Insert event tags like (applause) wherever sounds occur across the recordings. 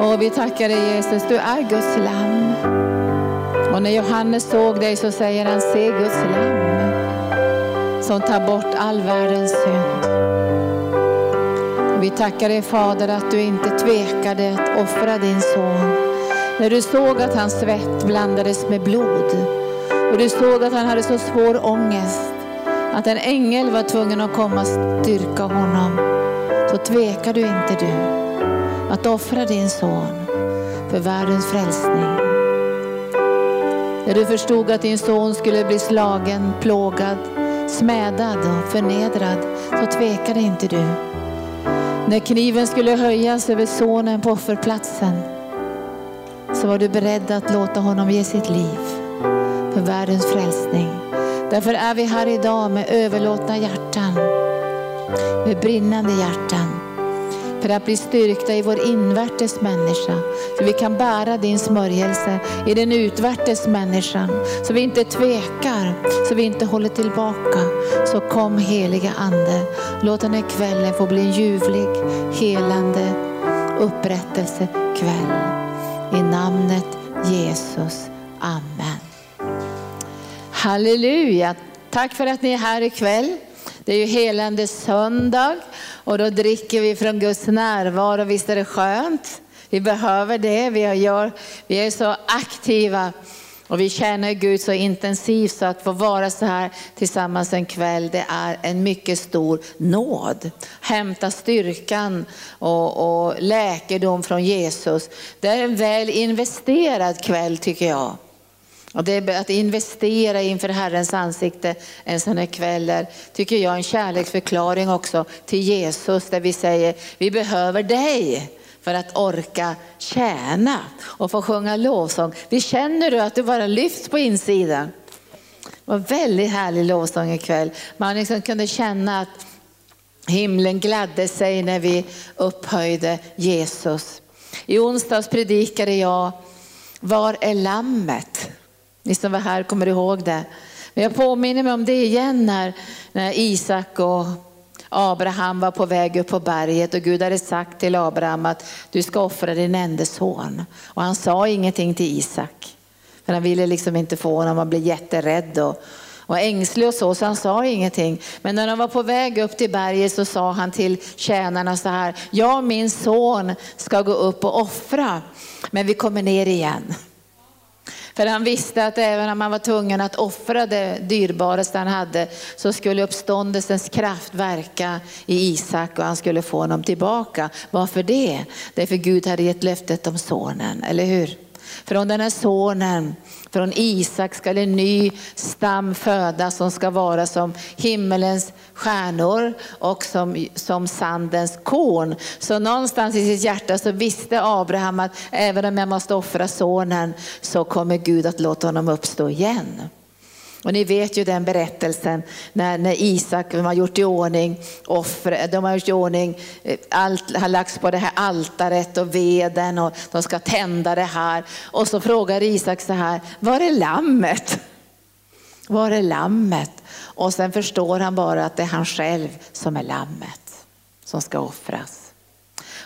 Och vi tackar dig Jesus, du är Guds lamm. Och när Johannes såg dig så säger han, se Guds lamm som tar bort all världens synd. Vi tackar dig Fader att du inte tvekade att offra din son. När du såg att hans svett blandades med blod och du såg att han hade så svår ångest att en ängel var tvungen att komma och styrka honom så tvekar du inte du att offra din son för världens frälsning. När du förstod att din son skulle bli slagen, plågad, smädad och förnedrad så tvekade inte du. När kniven skulle höjas över sonen på offerplatsen så var du beredd att låta honom ge sitt liv för världens frälsning. Därför är vi här idag med överlåtna hjärtan, med brinnande hjärtan för att bli styrkta i vår invärtes människa. Så vi kan bära din smörjelse i den utvärtes människan. Så vi inte tvekar, så vi inte håller tillbaka. Så kom heliga Ande, låt den här kvällen få bli en ljuvlig, helande upprättelsekväll. I namnet Jesus. Amen. Halleluja. Tack för att ni är här ikväll. Det är ju helande söndag och då dricker vi från Guds närvaro. Visst är det skönt? Vi behöver det. Vi, gör, vi är så aktiva och vi känner Gud så intensivt så att få vara så här tillsammans en kväll, det är en mycket stor nåd. Hämta styrkan och, och läkedom från Jesus. Det är en väl investerad kväll tycker jag. Och det är att investera inför Herrens ansikte en sån här kväll tycker jag är en kärleksförklaring också till Jesus där vi säger vi behöver dig för att orka tjäna och få sjunga lovsång. Vi känner du att du bara lyfts på insidan. Det var väldigt härlig lovsång ikväll. Man liksom kunde känna att himlen gladde sig när vi upphöjde Jesus. I onsdags predikade jag Var är lammet? Ni som var här kommer ihåg det. Men jag påminner mig om det igen när, när Isak och Abraham var på väg upp på berget och Gud hade sagt till Abraham att du ska offra din enda son. Och han sa ingenting till Isak. För han ville liksom inte få honom att bli jätterädd och, och ängslig och så, så han sa ingenting. Men när de var på väg upp till berget så sa han till tjänarna så här, jag min son ska gå upp och offra, men vi kommer ner igen. För han visste att även om han var tvungen att offra det dyrbaraste han hade så skulle uppståndelsens kraft verka i Isak och han skulle få honom tillbaka. Varför det? Därför Gud hade gett löftet om sonen, eller hur? Från den här sonen, från Isak ska en ny stam födas som ska vara som himmelens stjärnor och som, som sandens korn. Så någonstans i sitt hjärta så visste Abraham att även om jag måste offra sonen så kommer Gud att låta honom uppstå igen. Och ni vet ju den berättelsen när, när Isak har gjort i ordning offer, de har gjort i ordning, eh, allt har lagts på det här altaret och veden och de ska tända det här. Och så frågar Isak så här, var är lammet? Var är lammet? Och sen förstår han bara att det är han själv som är lammet som ska offras.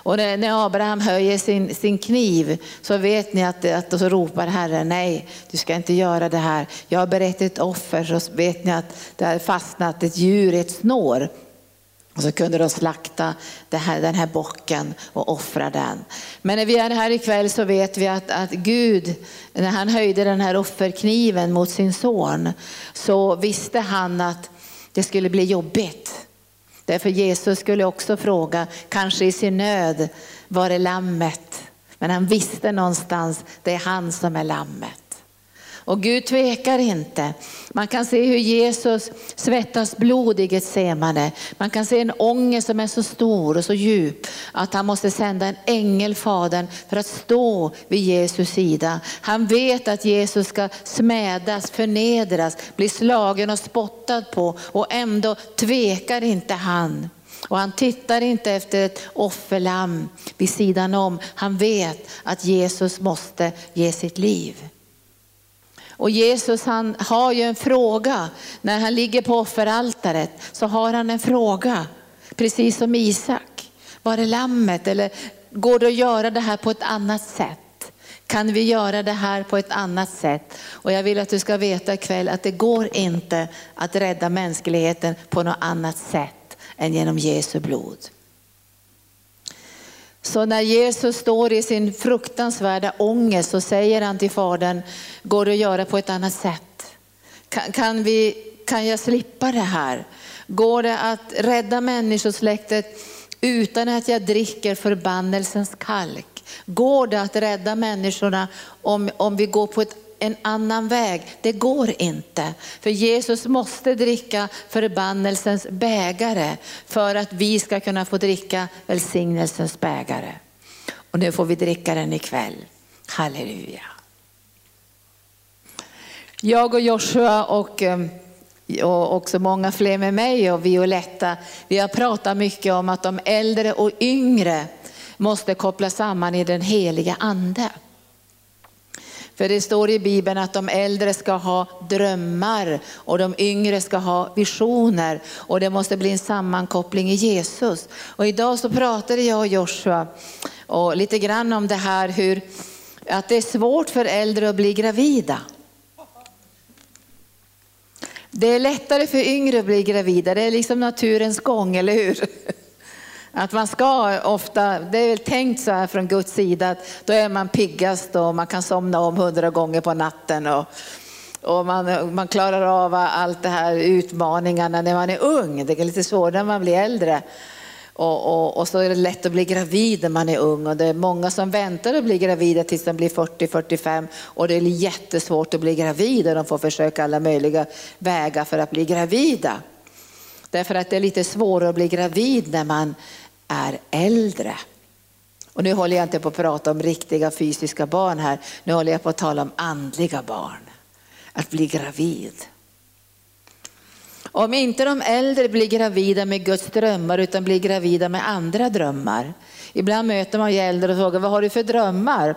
Och när Abraham höjer sin, sin kniv så vet ni att, att så ropar Herren, nej du ska inte göra det här. Jag har berett ett offer så vet ni att det har fastnat ett djur i ett snår. Och så kunde de slakta här, den här bocken och offra den. Men när vi är här ikväll så vet vi att, att Gud, när han höjde den här offerkniven mot sin son, så visste han att det skulle bli jobbigt. Därför Jesus skulle också fråga, kanske i sin nöd, var är lammet? Men han visste någonstans, det är han som är lammet. Och Gud tvekar inte. Man kan se hur Jesus svettas blod i Getsemane. Man kan se en ångest som är så stor och så djup att han måste sända en ängel, Fadern, för att stå vid Jesus sida. Han vet att Jesus ska smädas, förnedras, bli slagen och spottad på och ändå tvekar inte han. Och han tittar inte efter ett offerlamm vid sidan om. Han vet att Jesus måste ge sitt liv. Och Jesus han har ju en fråga, när han ligger på offeraltaret så har han en fråga, precis som Isak. Var är lammet? Eller går det att göra det här på ett annat sätt? Kan vi göra det här på ett annat sätt? Och jag vill att du ska veta ikväll att det går inte att rädda mänskligheten på något annat sätt än genom Jesu blod. Så när Jesus står i sin fruktansvärda ångest så säger han till Fadern, går det att göra på ett annat sätt? Kan, kan, vi, kan jag slippa det här? Går det att rädda människosläktet utan att jag dricker förbannelsens kalk? Går det att rädda människorna om, om vi går på ett, en annan väg? Det går inte. För Jesus måste dricka förbannelsens bägare för att vi ska kunna få dricka välsignelsens bägare. Och nu får vi dricka den ikväll. Halleluja. Jag och Joshua och ehm, och också många fler med mig och Violetta, vi har pratat mycket om att de äldre och yngre måste kopplas samman i den heliga ande. För det står i Bibeln att de äldre ska ha drömmar och de yngre ska ha visioner och det måste bli en sammankoppling i Jesus. Och idag så pratade jag och Joshua och lite grann om det här hur att det är svårt för äldre att bli gravida. Det är lättare för yngre att bli gravida, det är liksom naturens gång, eller hur? Att man ska ofta, det är väl tänkt så här från Guds sida att då är man piggast och man kan somna om hundra gånger på natten och, och man, man klarar av allt det här utmaningarna när man är ung. Det är lite svårare när man blir äldre. Och, och, och, så är det lätt att bli gravid när man är ung och det är många som väntar att bli gravida tills de blir 40-45 och det är jättesvårt att bli gravid och de får försöka alla möjliga vägar för att bli gravida. Därför att det är lite svårare att bli gravid när man är äldre. Och nu håller jag inte på att prata om riktiga fysiska barn här, nu håller jag på att tala om andliga barn. Att bli gravid. Om inte de äldre blir gravida med Guds drömmar utan blir gravida med andra drömmar. Ibland möter man ju äldre och frågar vad har du för drömmar?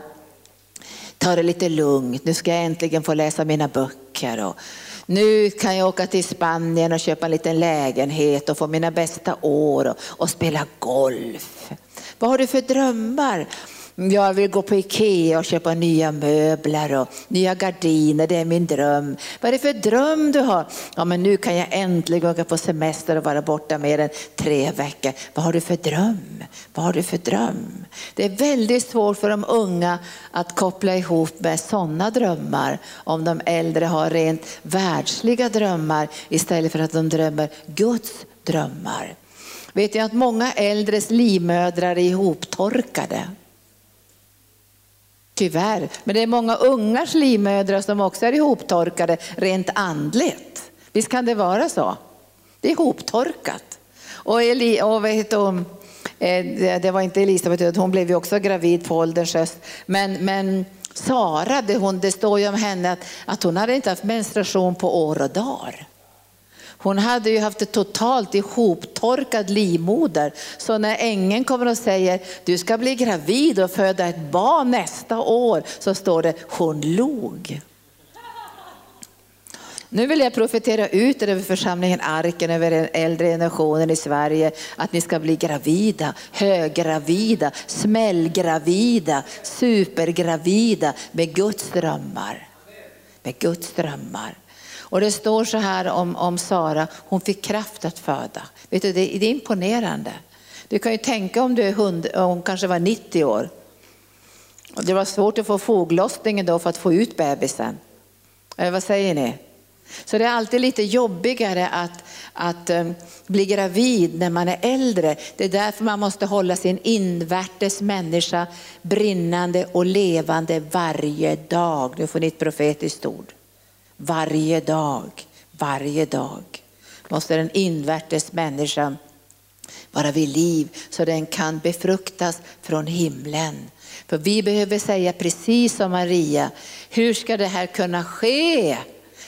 Ta det lite lugnt, nu ska jag äntligen få läsa mina böcker. Och nu kan jag åka till Spanien och köpa en liten lägenhet och få mina bästa år och, och spela golf. Vad har du för drömmar? Mm, jag vill gå på Ikea och köpa nya möbler och nya gardiner, det är min dröm. Vad är det för dröm du har? Ja men nu kan jag äntligen åka på semester och vara borta mer än tre veckor. Vad har du för dröm? Vad har du för dröm? Det är väldigt svårt för de unga att koppla ihop med sådana drömmar om de äldre har rent världsliga drömmar istället för att de drömmer Guds drömmar. Vet jag att många äldres livmödrar är ihoptorkade. Tyvärr, men det är många ungars livmödrar som också är ihoptorkade rent andligt. Visst kan det vara så? Det är ihoptorkat. Och, Eli, och vet hon, eh, det var inte Elisabet, hon blev ju också gravid på ålderns höst. Men, men Sara, det, hon, det står ju om henne att, att hon hade inte haft menstruation på år och dagar. Hon hade ju haft ett totalt ihoptorkad livmoder. Så när ängeln kommer och säger du ska bli gravid och föda ett barn nästa år så står det hon log. Nu vill jag profetera ut över församlingen Arken, över den äldre generationen i Sverige, att ni ska bli gravida, höggravida, smällgravida, supergravida med Guds drömmar. Med Guds drömmar. Och det står så här om, om Sara, hon fick kraft att föda. Vet du, det, det är imponerande. Du kan ju tänka om du är hund, hon kanske var 90 år. Och det var svårt att få foglossningen då för att få ut bebisen. Eller vad säger ni? Så det är alltid lite jobbigare att, att um, bli gravid när man är äldre. Det är därför man måste hålla sin invärtes människa brinnande och levande varje dag. Nu får ni ett profetiskt ord. Varje dag, varje dag måste den invärtes människan vara vid liv så den kan befruktas från himlen. För vi behöver säga precis som Maria, hur ska det här kunna ske?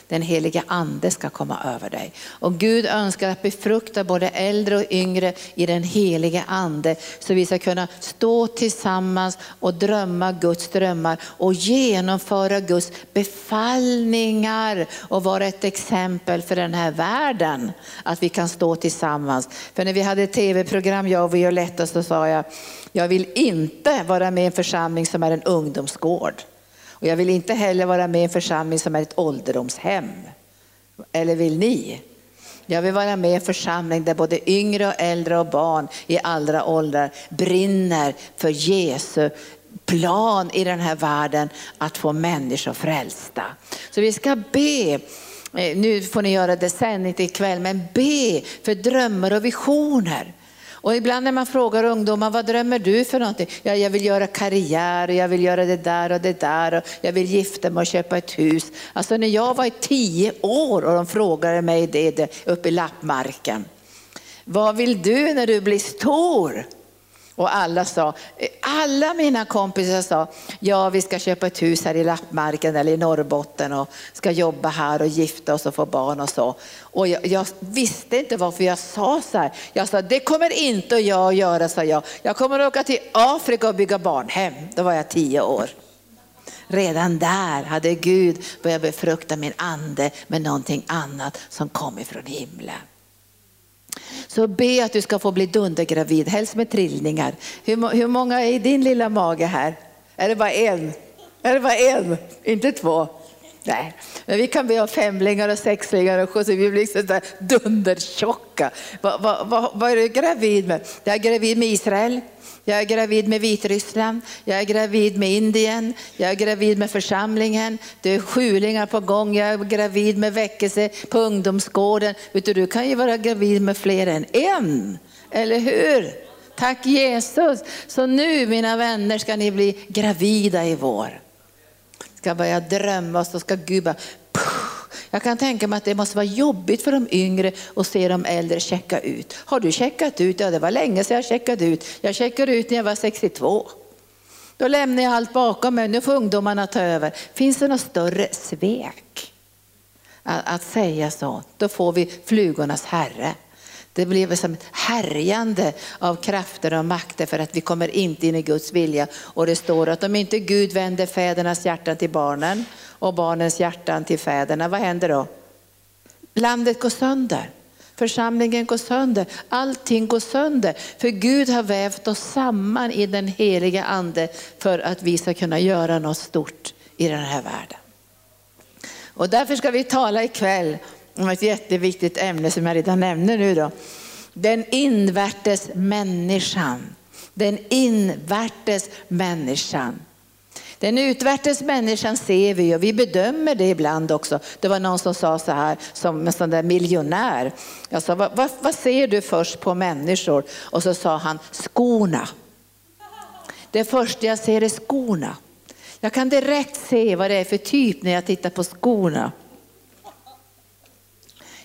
Den heliga ande ska komma över dig. Och Gud önskar att befrukta både äldre och yngre i den heliga ande så vi ska kunna stå tillsammans och drömma Guds drömmar och genomföra Guds befallningar och vara ett exempel för den här världen. Att vi kan stå tillsammans. För när vi hade tv-program, jag och Violetta, så sa jag, jag vill inte vara med i en församling som är en ungdomsgård. Och jag vill inte heller vara med i en församling som är ett ålderdomshem. Eller vill ni? Jag vill vara med i en församling där både yngre och äldre och barn i alla åldrar brinner för Jesu plan i den här världen att få människor frälsta. Så vi ska be eh, nu får ni göra det sen, inte ikväll, men be för drömmar och visioner. Och ibland när man frågar ungdomar, vad drömmer du för någonting? Ja, jag vill göra karriär, och jag vill göra det där och det där, och jag vill gifta mig och köpa ett hus. Alltså när jag var i tio år och de frågade mig det uppe i lappmarken. Vad vill du när du blir stor? Och alla sa, alla mina kompisar sa, ja vi ska köpa ett hus här i Lappmarken eller i Norrbotten och ska jobba här och gifta oss och få barn och så. Och jag, jag visste inte varför jag sa så här. Jag sa, det kommer inte jag att göra, sa jag. Jag kommer att åka till Afrika och bygga barnhem. Då var jag tio år. Redan där hade Gud börjat befrukta min ande med någonting annat som kom ifrån himlen. Så be att du ska få bli dundergravid, helst med trillningar. Hur, hur många är i din lilla mage här? Är det bara en? Är det bara en? Inte två? Nej, men vi kan be om femlingar och sexlingar och så vi blir så dundertjocka. Vad, vad, vad, vad är du gravid med? Jag är gravid med Israel. Jag är gravid med Vitryssland, jag är gravid med Indien, jag är gravid med församlingen, det är sjulingar på gång, jag är gravid med väckelse på ungdomsgården. Vet du, du kan ju vara gravid med fler än en, eller hur? Tack Jesus. Så nu mina vänner ska ni bli gravida i vår. Ska börja drömma och så ska Gud bara jag kan tänka mig att det måste vara jobbigt för de yngre att se de äldre checka ut. Har du checkat ut? Ja, det var länge sedan jag checkade ut. Jag checkade ut när jag var 62. Då lämnar jag allt bakom mig, nu får ungdomarna ta över. Finns det något större svek? Att, att säga så, då får vi flugornas herre. Det blev som ett härjande av krafter och makter för att vi kommer inte in i Guds vilja. Och det står att om inte Gud vänder fädernas hjärtan till barnen och barnens hjärtan till fäderna, vad händer då? Landet går sönder. Församlingen går sönder, allting går sönder. För Gud har vävt oss samman i den heliga ande för att vi ska kunna göra något stort i den här världen. Och därför ska vi tala ikväll om ett jätteviktigt ämne som jag redan nämner nu då. Den invärtes människan. Den invärtes människan. Den utvärtes människan ser vi och vi bedömer det ibland också. Det var någon som sa så här som en sån där miljonär. Jag sa, vad, vad, vad ser du först på människor? Och så sa han skorna. Det första jag ser är skorna. Jag kan direkt se vad det är för typ när jag tittar på skorna.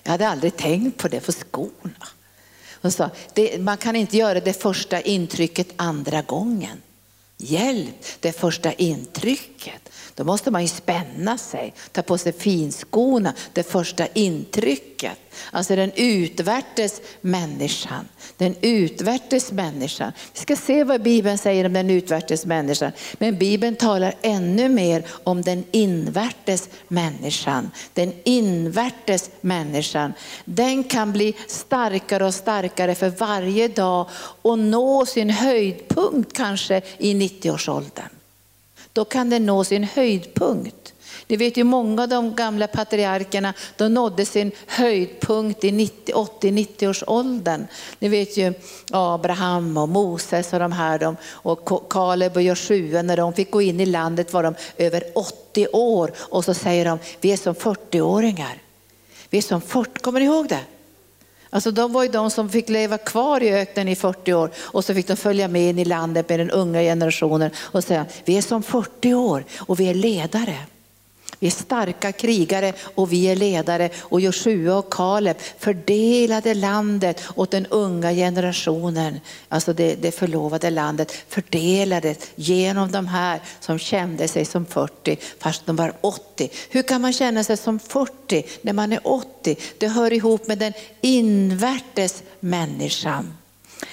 Jag hade aldrig tänkt på det för skorna. Hon sa, det, man kan inte göra det första intrycket andra gången. Hjälp det första intrycket. Då måste man ju spänna sig, ta på sig finskorna, det första intrycket. Alltså den utvärtes människan. Den utvärtes människan. Vi ska se vad Bibeln säger om den utvärtes människan. Men Bibeln talar ännu mer om den invärtes människan. Den invärtes människan. Den kan bli starkare och starkare för varje dag och nå sin höjdpunkt kanske i 90-årsåldern då kan det nå sin höjdpunkt. Ni vet ju många av de gamla patriarkerna, de nådde sin höjdpunkt i 80-90 års åldern. Ni vet ju Abraham och Moses och de här, de, och Kaleb och Joshua, när de fick gå in i landet var de över 80 år och så säger de, vi är som 40-åringar. Vi är som 40, kommer ni ihåg det? Alltså de var ju de som fick leva kvar i öknen i 40 år och så fick de följa med in i landet med den unga generationen och säga, vi är som 40 år och vi är ledare. Vi är starka krigare och vi är ledare. Och Joshua och Kaleb fördelade landet åt den unga generationen, alltså det, det förlovade landet, fördelades genom de här som kände sig som 40 fast de var 80. Hur kan man känna sig som 40 när man är 80? Det hör ihop med den invärtes människan.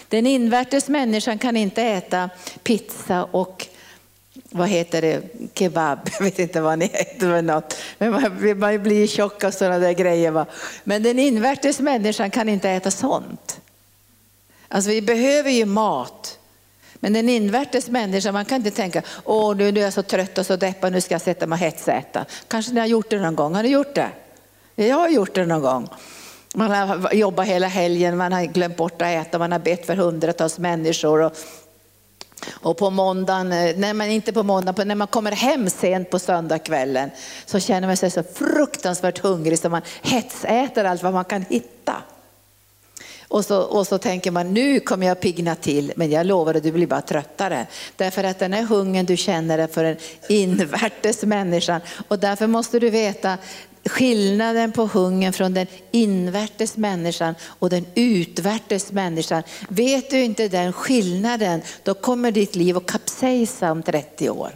Den invärtes människan kan inte äta pizza och vad heter det, kebab, (laughs) jag vet inte vad ni heter något. Men man, man blir tjock av sådana där grejer. Va? Men den invärtes människan kan inte äta sånt. Alltså vi behöver ju mat. Men den invärtes människan, man kan inte tänka, åh nu, nu är jag så trött och så deppad, nu ska jag sätta mig och hetsäta. Kanske ni har gjort det någon gång, har ni gjort det? Jag har gjort det någon gång. Man har jobbat hela helgen, man har glömt bort att äta, man har bett för hundratals människor. Och, och på måndagen, eh, nej men inte på måndagen, när man kommer hem sent på söndagskvällen så känner man sig så fruktansvärt hungrig så man hetsäter allt vad man kan hitta. Och så, och så tänker man nu kommer jag pigna till, men jag lovar att du blir bara tröttare. Därför att den här hungern du känner är för den invärtes människan. Och därför måste du veta, skillnaden på hungern från den invärtes människan och den utvärtes människan. Vet du inte den skillnaden, då kommer ditt liv att kapsejsa om 30 år.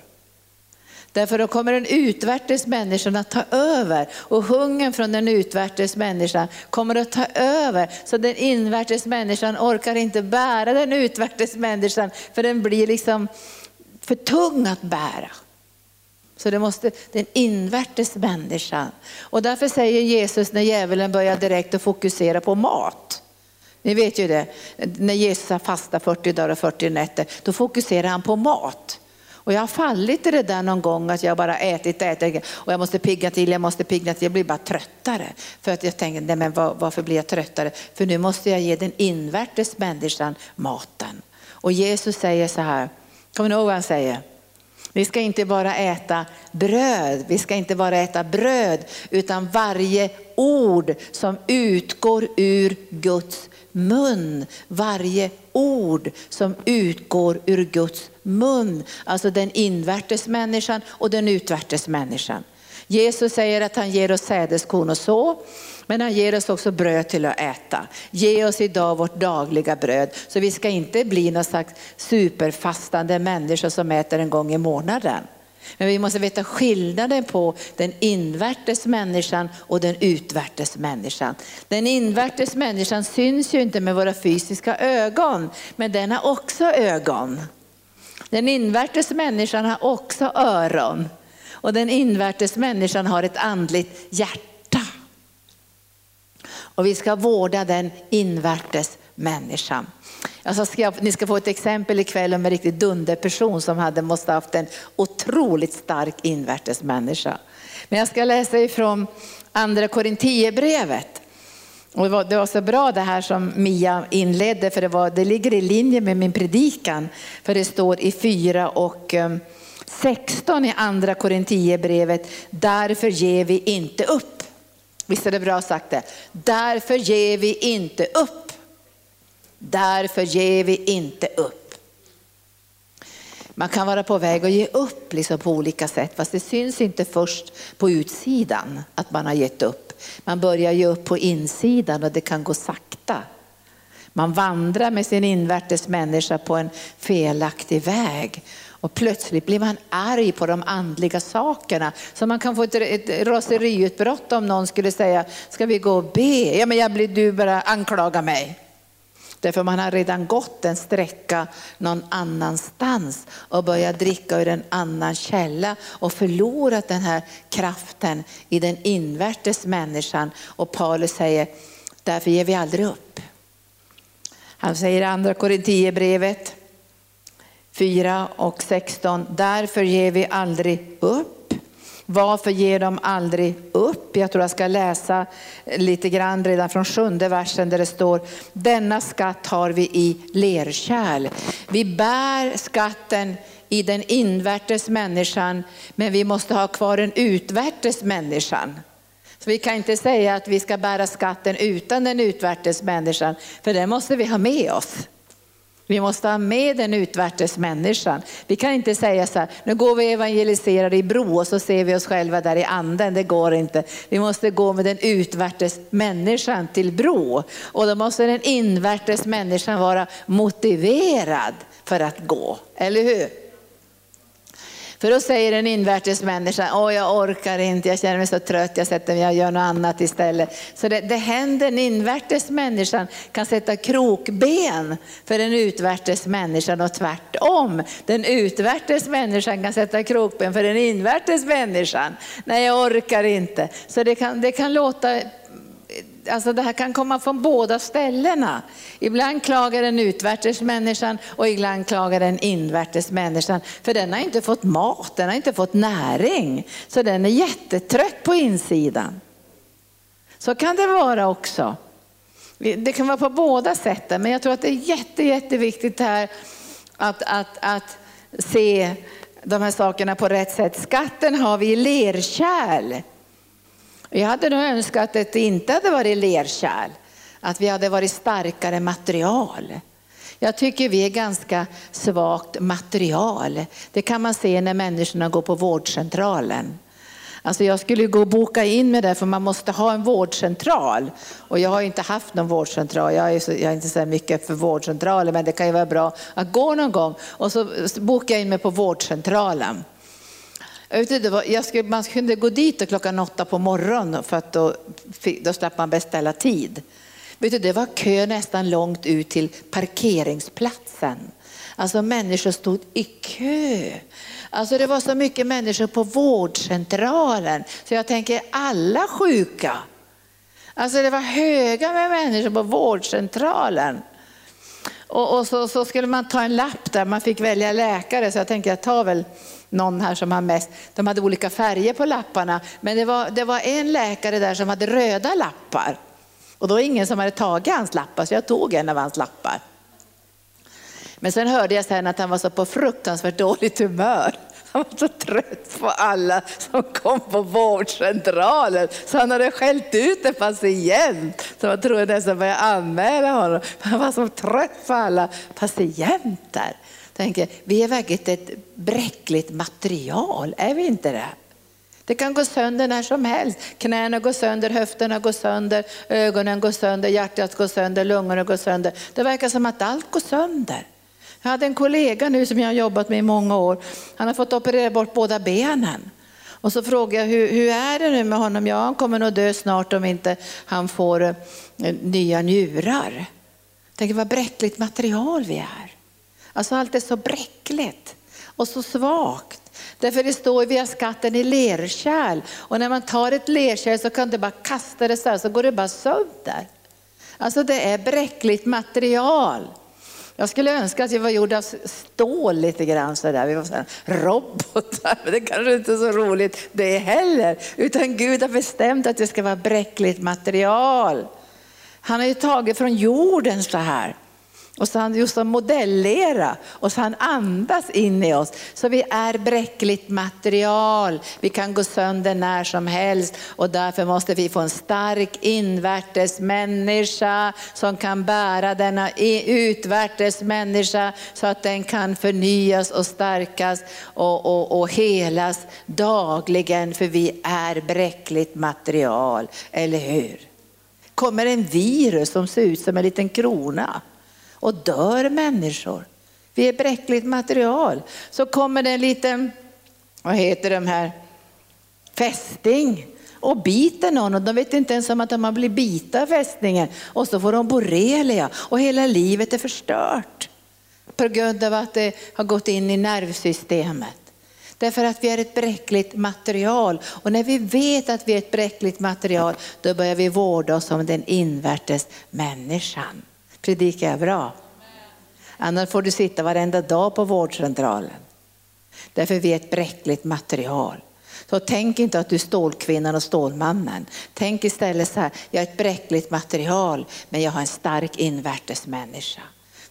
Därför då kommer den utvärtes människan att ta över och hungern från den utvärtes människan kommer att ta över. Så den invärtes människan orkar inte bära den utvärtes människan för den blir liksom för tung att bära. Så det måste den invärtes människan. Och därför säger Jesus när djävulen börjar direkt att fokusera på mat. Ni vet ju det, när Jesus har fastat 40 dagar och 40 nätter, då fokuserar han på mat. Och jag har fallit i det där någon gång att jag bara ätit, ätit och jag måste pigga till, jag måste pigga till, jag blir bara tröttare. För att jag tänker, nej men var, varför blir jag tröttare? För nu måste jag ge den invärtes människan maten. Och Jesus säger så här, kommer ni ihåg vad han säger? Vi ska inte bara äta bröd, vi ska inte bara äta bröd, utan varje ord som utgår ur Guds mun. Varje ord som utgår ur Guds mun. Alltså den invärtes människan och den utvärtes människan. Jesus säger att han ger oss sädeskorn och så, men han ger oss också bröd till att äta. Ge oss idag vårt dagliga bröd. Så vi ska inte bli någon slags superfastande människor som äter en gång i månaden. Men vi måste veta skillnaden på den invärtes människan och den utvärtes människan. Den invärtes människan syns ju inte med våra fysiska ögon, men den har också ögon. Den invärtes människan har också öron och den invärtes människan har ett andligt hjärta. Och vi ska vårda den invärtes människan. Alltså ska jag, ni ska få ett exempel ikväll om en riktigt dunderperson som hade måste haft en otroligt stark invärtes människa. Men jag ska läsa ifrån andra Korintierbrevet. Och det, var, det var så bra det här som Mia inledde för det, var, det ligger i linje med min predikan. För det står i 4 och ehm, 16 i andra Korintierbrevet, därför ger vi inte upp. Visst är det bra sagt det? Därför ger vi inte upp. Därför ger vi inte upp. Man kan vara på väg att ge upp liksom på olika sätt, fast det syns inte först på utsidan att man har gett upp. Man börjar ge upp på insidan och det kan gå sakta. Man vandrar med sin invärtes människa på en felaktig väg. Och plötsligt blir man arg på de andliga sakerna. Så man kan få ett, ett raseriutbrott om någon skulle säga, ska vi gå och be? Ja men jag blir, du bara anklaga mig. Därför man har redan gått en sträcka någon annanstans och börjat dricka ur en annan källa och förlorat den här kraften i den invärtes människan. Och Paulus säger, därför ger vi aldrig upp. Han säger i andra Korinthierbrevet 4 och 16, därför ger vi aldrig upp. Varför ger de aldrig upp? Jag tror jag ska läsa lite grann redan från sjunde versen där det står, denna skatt har vi i lerkärl. Vi bär skatten i den invärtes människan, men vi måste ha kvar den utvärtes människan. Så vi kan inte säga att vi ska bära skatten utan den utvärtes människan, för den måste vi ha med oss. Vi måste ha med den utvärtes människan. Vi kan inte säga så här, nu går vi och evangeliserar i Bro och så ser vi oss själva där i anden. Det går inte. Vi måste gå med den utvärtes människan till Bro. Och då måste den invärtes människan vara motiverad för att gå, eller hur? För då säger den invärtes människan, åh jag orkar inte, jag känner mig så trött, jag sätter mig och gör något annat istället. Så det, det händer, den invärtes människan kan sätta krokben för den utvärtes människan och tvärtom. Den utvärtes människan kan sätta krokben för den invärtes människan. Nej jag orkar inte. Så det kan, det kan låta alltså det här kan komma från båda ställena. Ibland klagar den utvärtes människan och ibland klagar den invärtes människan. För den har inte fått mat, den har inte fått näring. Så den är jättetrött på insidan. Så kan det vara också. Det kan vara på båda sätten, men jag tror att det är jätte, jätteviktigt här att, att, att se de här sakerna på rätt sätt. Skatten har vi i lerkärl. Jag hade nog önskat att det inte hade varit lerkärl, att vi hade varit starkare material. Jag tycker vi är ganska svagt material. Det kan man se när människorna går på vårdcentralen. Alltså jag skulle gå och boka in mig där för man måste ha en vårdcentral. Och jag har inte haft någon vårdcentral, jag är, så, jag är inte så mycket för vårdcentraler men det kan ju vara bra att gå någon gång. Och så bokar jag in mig på vårdcentralen. Jag skulle, man kunde gå dit klockan åtta på morgonen för att då, då slapp man beställa tid. Vet du, det var kö nästan långt ut till parkeringsplatsen. Alltså människor stod i kö. Alltså det var så mycket människor på vårdcentralen så jag tänker alla sjuka. Alltså det var höga med människor på vårdcentralen. Och, och så, så, skulle man ta en lapp där man fick välja läkare så jag tänker jag tar väl någon här som har mest, de hade olika färger på lapparna, men det var, det var en läkare där som hade röda lappar. Och då var ingen som hade tagit hans lappar, så jag tog en av hans lappar. Men sen hörde jag sen att han var så på fruktansvärt dåligt humör. Han var så trött på alla som kom på vårdcentralen så han hade skällt ut en patient. Så man trodde nästan började anmäla honom. Han var så trött på alla patienter tänker, vi är verkligen ett bräckligt material, är vi inte det? Det kan gå sönder när som helst. Knäna går sönder, höfterna går sönder, ögonen går sönder, hjärtat går sönder, lungorna går sönder. Det verkar som att allt går sönder. Jag hade en kollega nu som jag har jobbat med i många år. Han har fått operera bort båda benen. Och så frågade jag, hur, hur är det nu med honom? Ja, han kommer nog dö snart om inte han får eh, nya njurar. Tänk vad bräckligt material vi är. Alltså allt är så bräckligt och så svagt. Därför det står vi har skatten i lerkärl och när man tar ett lerkärl så kan du bara kasta det så här så går det bara sönder. Alltså det är bräckligt material. Jag skulle önska att vi var gjorda av stål lite grann sådär. Vi var sådär robotar, men det kanske inte är så roligt det heller. Utan Gud har bestämt att det ska vara bräckligt material. Han har ju tagit från jorden så här. Och så han just som modellera och så han andas in i oss. Så vi är bräckligt material. Vi kan gå sönder när som helst och därför måste vi få en stark invärtes människa som kan bära denna utvärtes människa så att den kan förnyas och stärkas och, och, och helas dagligen för vi är bräckligt material, eller hur? Kommer en virus som ser ut som en liten krona och dör människor. Vi är bräckligt material. Så kommer det en liten, vad heter de här, fästing och biter någon och de vet inte ens om att de har blivit bita av fästingen och så får de borrelia och hela livet är förstört på grund av att det har gått in i nervsystemet. Därför att vi är ett bräckligt material och när vi vet att vi är ett bräckligt material då börjar vi vårda oss som den invärtes människan. Predikar jag bra? Annars får du sitta varenda dag på vårdcentralen. Därför är vi ett bräckligt material. Så tänk inte att du är stålkvinnan och stålmannen. Tänk istället så här, jag är ett bräckligt material men jag har en stark invärtes människa.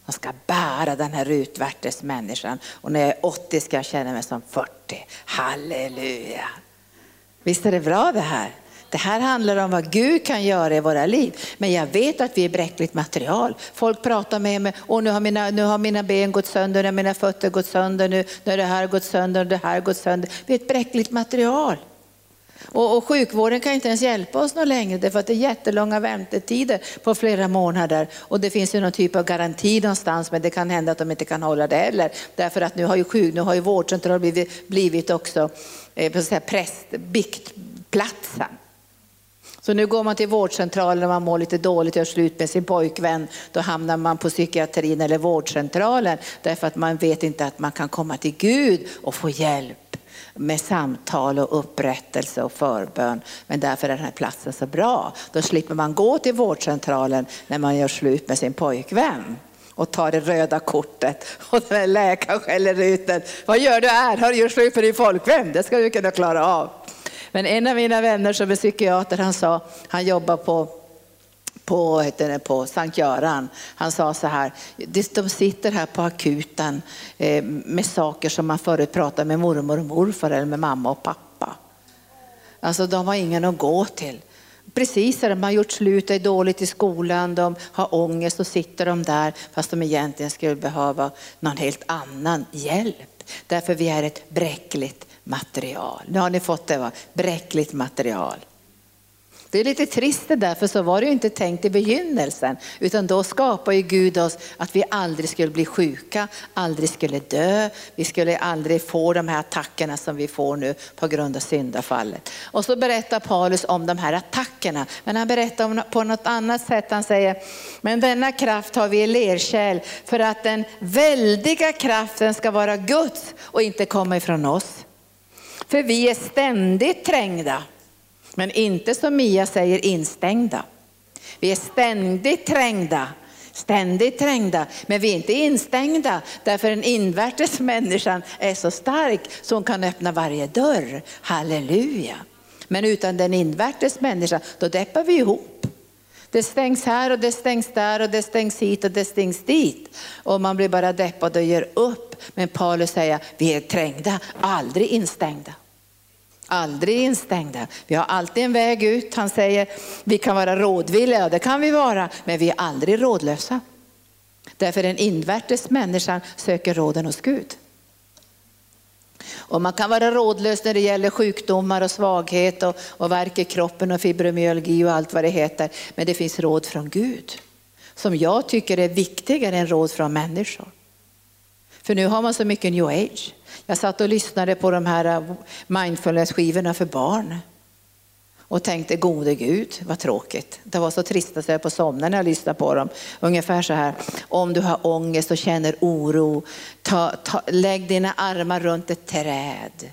Man ska bära den här utvärtes människan och när jag är 80 ska jag känna mig som 40. Halleluja! Visst är det bra det här? Det här handlar om vad Gud kan göra i våra liv. Men jag vet att vi är bräckligt material. Folk pratar med mig, och nu har mina, nu har mina ben gått sönder, nu har mina fötter gått sönder, nu, nu har det här gått sönder, det här gått sönder. Vi är ett bräckligt material. Och, och, sjukvården kan inte ens hjälpa oss något längre därför att det är jättelånga väntetider på flera månader. Och det finns ju någon typ av garanti någonstans men det kan hända att de inte kan hålla det heller. Därför att nu har ju, sjuk, nu har ju vårdcentralen blivit, blivit också eh, präst, biktplatsen. Så nu går man till vårdcentralen och man mår lite dåligt och gör slut med sin pojkvän. Då hamnar man på psykiatrin eller vårdcentralen därför att man vet inte att man kan komma till Gud och få hjälp med samtal och upprättelse och förbön. Men därför är den här platsen så bra. Då slipper man gå till vårdcentralen när man gör slut med sin pojkvän och tar det röda kortet och den läkaren skäller ut den. Vad gör du här? Har du gjort slut med din folkvän? Det ska du kunna klara av. Men en av mina vänner som är psykiater, han sa, han jobbar på på, det, på Sankt Göran. Han sa så här, de sitter här på akuten eh, med saker som man förut pratade med mormor och morfar eller med mamma och pappa. Alltså de har ingen att gå till. Precis, de har gjort slut, det är dåligt i skolan, de har ångest och sitter de där fast de egentligen skulle behöva någon helt annan hjälp. Därför vi är ett bräckligt material. Nu har ni fått det va? Bräckligt material. Det är lite trist det där, för så var det ju inte tänkt i begynnelsen. Utan då skapade ju Gud oss att vi aldrig skulle bli sjuka, aldrig skulle dö. Vi skulle aldrig få de här attackerna som vi får nu på grund av syndafallet. Och så berättar Paulus om de här attackerna. Men han berättar om på något annat sätt. Han säger, men denna kraft har vi i lerkärl för att den väldiga kraften ska vara Guds och inte komma ifrån oss. För vi är ständigt trängda men inte som Mia säger instängda. Vi är ständigt trängda, ständigt trängda, men vi är inte instängda därför den invärtes människan är så stark så hon kan öppna varje dörr. Halleluja. Men utan den invärtes människan, då deppar vi ihop. Det stängs här och det stängs där och det stängs hit och det stängs dit. Och man blir bara deppad och ger upp. Men Paulus säger, vi är trängda, aldrig instängda. Aldrig instängda. Vi har alltid en väg ut. Han säger vi kan vara rådvilliga, det kan vi vara, men vi är aldrig rådlösa. Därför den invärtes människan söker råden hos Gud. Och man kan vara rådlös när det gäller sjukdomar och svaghet och, och värk i kroppen och fibromyalgi och allt vad det heter. Men det finns råd från Gud som jag tycker är viktigare än råd från människor. För nu har man så mycket new age. Jag satt och lyssnade på de här eh, mindfulness-skivorna för barn och tänkte gode Gud vad tråkigt. Det var så trist att jag på somna när jag lyssnade på dem. Ungefär så här, om du har ångest och känner oro, ta, ta, lägg dina armar runt ett träd.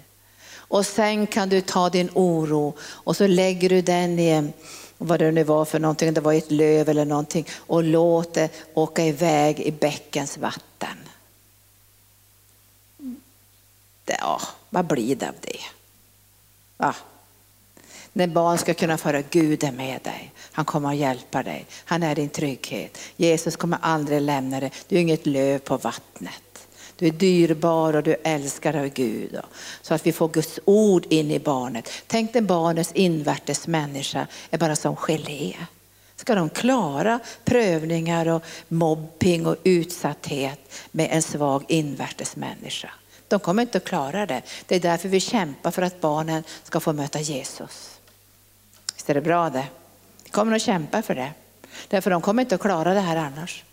Och sen kan du ta din oro och så lägger du den i vad det nu var för någonting, det var ett löv eller någonting och låt det åka iväg i bäckens vatten ja, vad blir det av det? Va? När barn ska kunna föra Gud är med dig. Han kommer att hjälpa dig. Han är din trygghet. Jesus kommer aldrig lämna dig. Du är inget löv på vattnet. Du är dyrbar och du älskar av Gud. Så att vi får Guds ord in i barnet. Tänk dig barnets invärtes människa är bara som gelé. Ska de klara prövningar och mobbing och utsatthet med en svag invärtes människa? De kommer inte att klara det. Det är därför vi kämpar för att barnen ska få möta Jesus. Visst är det bra det? Vi kommer att kämpa för det. Därför de kommer inte att klara det här annars.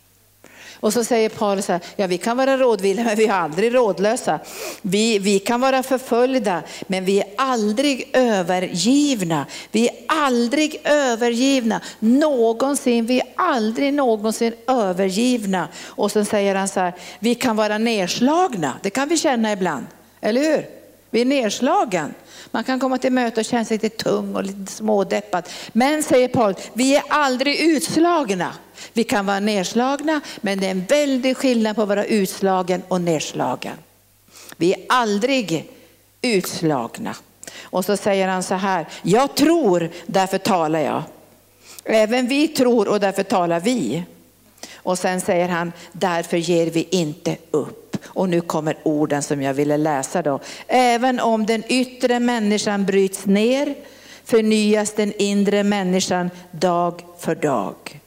Och så säger Paulus så här, ja vi kan vara rådvilliga men vi är aldrig rådlösa. Vi, vi kan vara förföljda men vi är aldrig övergivna. Vi är aldrig övergivna, någonsin. Vi är aldrig någonsin övergivna. Och så säger han så här, vi kan vara nedslagna, det kan vi känna ibland, eller hur? Vi är nedslagen. Man kan komma till möte och känna sig lite tung och lite smådeppad. Men säger Paul, vi är aldrig utslagna. Vi kan vara nedslagna, men det är en väldig skillnad på att vara utslagen och nedslagen. Vi är aldrig utslagna. Och så säger han så här, jag tror, därför talar jag. Även vi tror och därför talar vi. Och sen säger han, därför ger vi inte upp. Och nu kommer orden som jag ville läsa då. Även om den yttre människan bryts ner förnyas den inre människan dag för dag.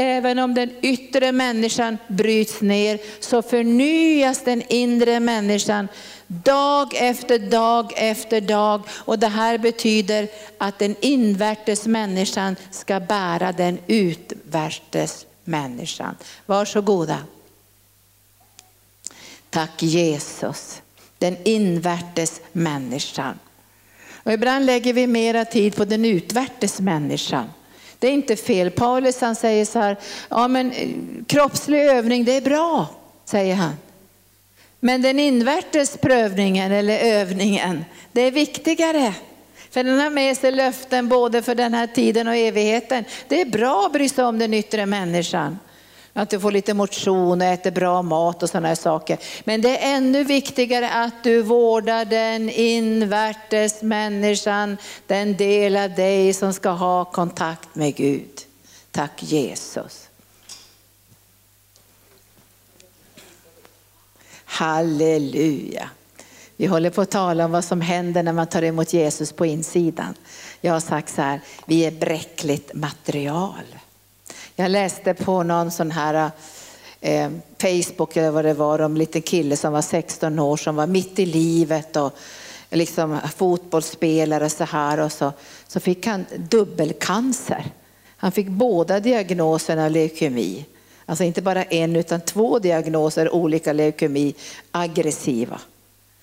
Även om den yttre människan bryts ner så förnyas den inre människan dag efter dag efter dag. Och det här betyder att den invärtes människan ska bära den utvärtes människan. Varsågoda. Tack Jesus, den invärtes människan. Och ibland lägger vi mera tid på den utvärtes människan. Det är inte fel. Paulus han säger så här, ja men eh, kroppslig övning det är bra, säger han. Men den invärtes prövningen eller övningen, det är viktigare. För den har med sig löften både för den här tiden och evigheten. Det är bra att bry sig om den yttre människan. Att du får lite motion och äter bra mat och sådana saker. Men det är ännu viktigare att du vårdar den invärtes människan, den del av dig som ska ha kontakt med Gud. Tack Jesus. Halleluja. Vi håller på att tala om vad som händer när man tar emot Jesus på insidan. Jag har sagt så här, vi är bräckligt material. Jag läste på någon sån här eh, eh Facebook eller vad det var om en liten kille som var 16 år som var mitt i livet och liksom fotbollsspelare så här och så, så fick han dubbelcancer. Han fick båda diagnoserna leukemi. Alltså inte bara en utan två diagnoser, olika leukemi, aggressiva.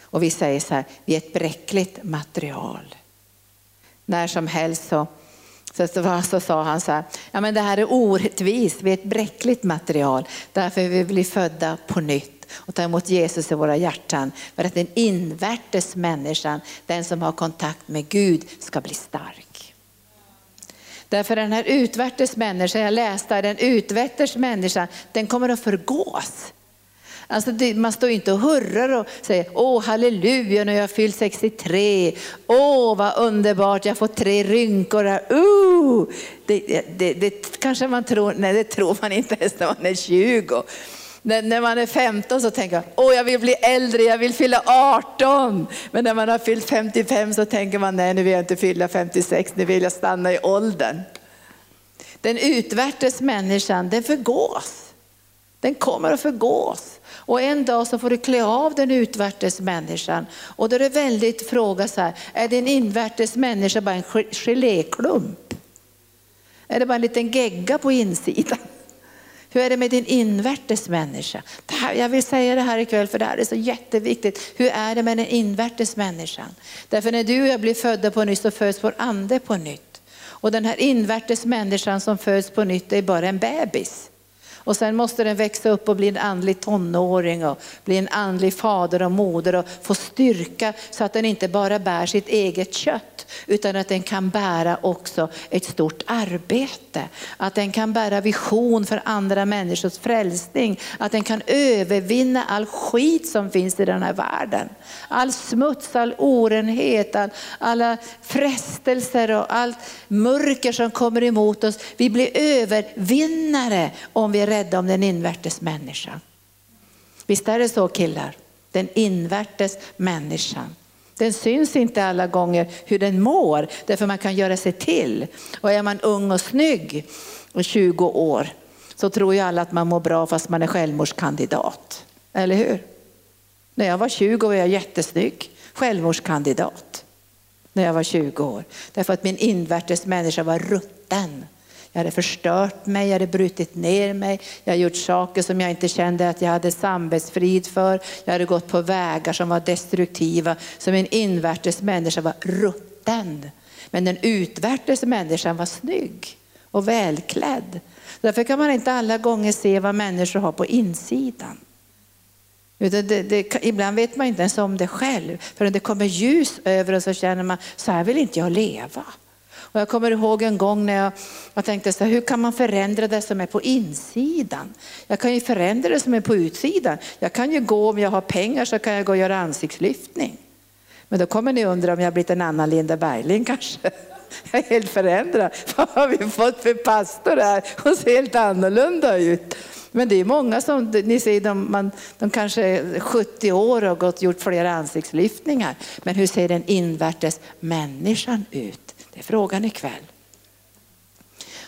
Och vi säger så här, vi är ett bräckligt material. När som helst så, så, så, så sa han så här, ja men det här är orättvist, vi är ett bräckligt material. Därför vill vi bli födda på nytt och ta emot Jesus i våra hjärtan. För att den invärtes människan, den som har kontakt med Gud, ska bli stark. Därför den här utvärtes människan, jag läste den utvärtes människan, den kommer att förgås. Alltså det, man står inte och hurrar och säger åh halleluja nu har jag fyllt 63. Åh vad underbart, jag får tre rynkor här. Uh! Det, det, det, kanske man tror, nej det tror man inte ens när man är 20. När, när man är 15 så tänker man, åh jag vill bli äldre, jag vill fylla 18. Men när man har fyllt 55 så tänker man, nej nu vill jag inte fylla 56, nu vill jag stanna i åldern. Den utvärtes människan, den förgås. Den kommer att förgås. Och en dag så får du klä av den utvärtes människan. Och då är det väldigt fråga så här, är din invärtes människa bara en geléklump? Är det bara en liten gegga på insidan? (laughs) Hur är det med din invärtes människa? Här, jag vill säga det här ikväll för det här är så jätteviktigt. Hur är det med den invärtes människan? Därför när du och jag blir födda på nytt så föds vår ande på nytt. Och den här invärtes människan som föds på nytt är bara en bebis. Och sen måste den växa upp och bli en andlig tonåring och bli en andlig fader och moder och få styrka så att den inte bara bär sitt eget kött utan att den kan bära också ett stort arbete. Att den kan bära vision för andra människors frälsning. Att den kan övervinna all skit som finns i den här världen. All smuts, all orenhet, all, alla frestelser och allt mörker som kommer emot oss. Vi blir övervinnare om vi är rädda om den invärtes människan. Visst är det så killar? Den invärtes människan. Den syns inte alla gånger hur den mår, därför man kan göra sig till. Och är man ung och snygg och 20 år så tror ju alla att man mår bra fast man är självmordskandidat. Eller hur? När jag var 20 var jag jättesnygg, självmordskandidat. När jag var 20 år. Därför att min invärtes människa var rutten. Jag hade förstört mig, jag hade brutit ner mig, jag hade gjort saker som jag inte kände att jag hade samvetsfrid för. Jag hade gått på vägar som var destruktiva, Som en invärtes människa var rutten. Men den utvärtes människan var snygg och välklädd. Därför kan man inte alla gånger se vad människor har på insidan. Det, det, det, ibland vet man inte ens om det själv. För det kommer ljus över och så känner man, så här vill inte jag leva. Och jag kommer ihåg en gång när jag, jag tänkte så här, hur kan man förändra det som är på insidan? Jag kan ju förändra det som är på utsidan. Jag kan ju gå, om jag har pengar så kan jag gå och göra ansiktslyftning. Men då kommer ni undra om jag har blivit en annan Linda Bergling kanske. (laughs) Jag är helt förändrad. (laughs) Vad har vi fått för pastor här? Hon ser helt annorlunda ut. Men det är många som, ni ser, de, man, de kanske är 70 år och har gått, gjort flera ansiktslyftningar. Men hur ser den invärtes människan ut? Det är frågan ikväll.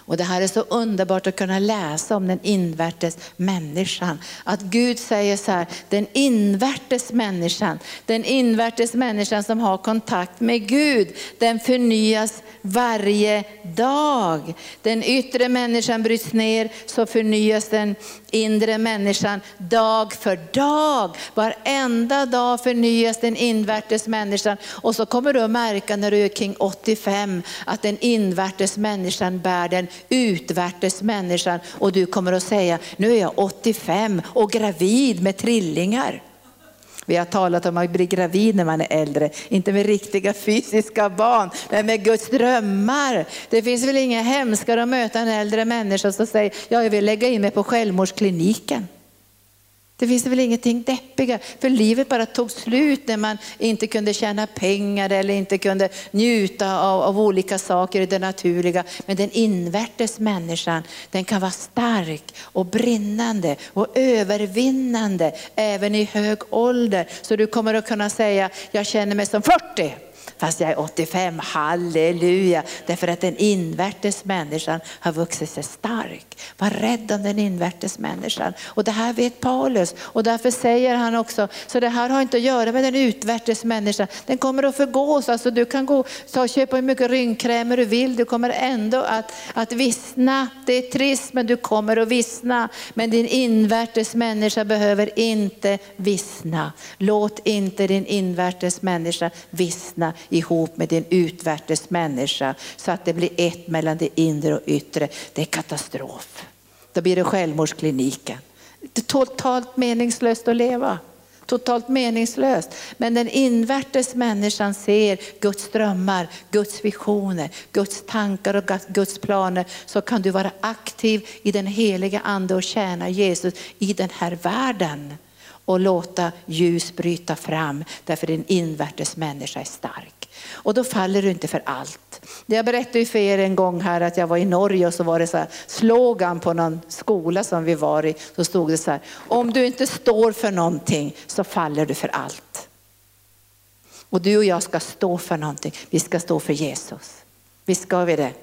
Och det här är så underbart att kunna läsa om den invärtes människan. Att Gud säger så här, den invärtes människan, den invärtes människan som har kontakt med Gud, den förnyas varje dag. Den yttre människan bryts ner så förnyas den inre människan dag för dag. Varenda dag förnyas den invärtes människan. Och så kommer du att märka när du är kring 85 att den invärtes människan bär den utvärtes människan. Och du kommer att säga, nu är jag 85 och gravid med trillingar. Vi har talat om att bli gravid när man är äldre, inte med riktiga fysiska barn, men med Guds drömmar. Det finns väl inget hemskare att möta en äldre människa som säger, ja, jag vill lägga in mig på självmordskliniken. Det finns väl ingenting deppigare? för livet bara tog slut när man inte kunde tjäna pengar eller inte kunde njuta av, av olika saker i det naturliga. Men den invärtes människan, den kan vara stark och brinnande och övervinnande även i hög ålder. Så du kommer att kunna säga, jag känner mig som 40 fast jag är 85, halleluja. Därför att den invärtes människan har vuxit sig stark. Var rädd om den invärtes människan. Och det här vet Paulus och därför säger han också, så det här har inte att göra med den utvärtes människan. Den kommer att förgås, alltså du kan gå och köpa hur mycket rynkkrämer du vill, du kommer ändå att, att vissna. Det är trist men du kommer att vissna. Men din invärtes människa behöver inte vissna. Låt inte din invärtes människa vissna ihop med din utvärtes människa så att det blir ett mellan det inre och yttre. Det är katastrof. Då blir det självmordskliniken. Det är totalt meningslöst att leva. Totalt meningslöst. Men den invärtes människan ser Guds drömmar, Guds visioner, Guds tankar och Guds planer. Så kan du vara aktiv i den heliga ande och tjäna Jesus i den här världen och låta ljus bryta fram därför din invärtes människa är stark. Och då faller du inte för allt. Jag berättade för er en gång här att jag var i Norge och så var det så här slogan på någon skola som vi var i. Så stod det så här, om du inte står för någonting så faller du för allt. Och du och jag ska stå för någonting. Vi ska stå för Jesus. Visst ska vi det?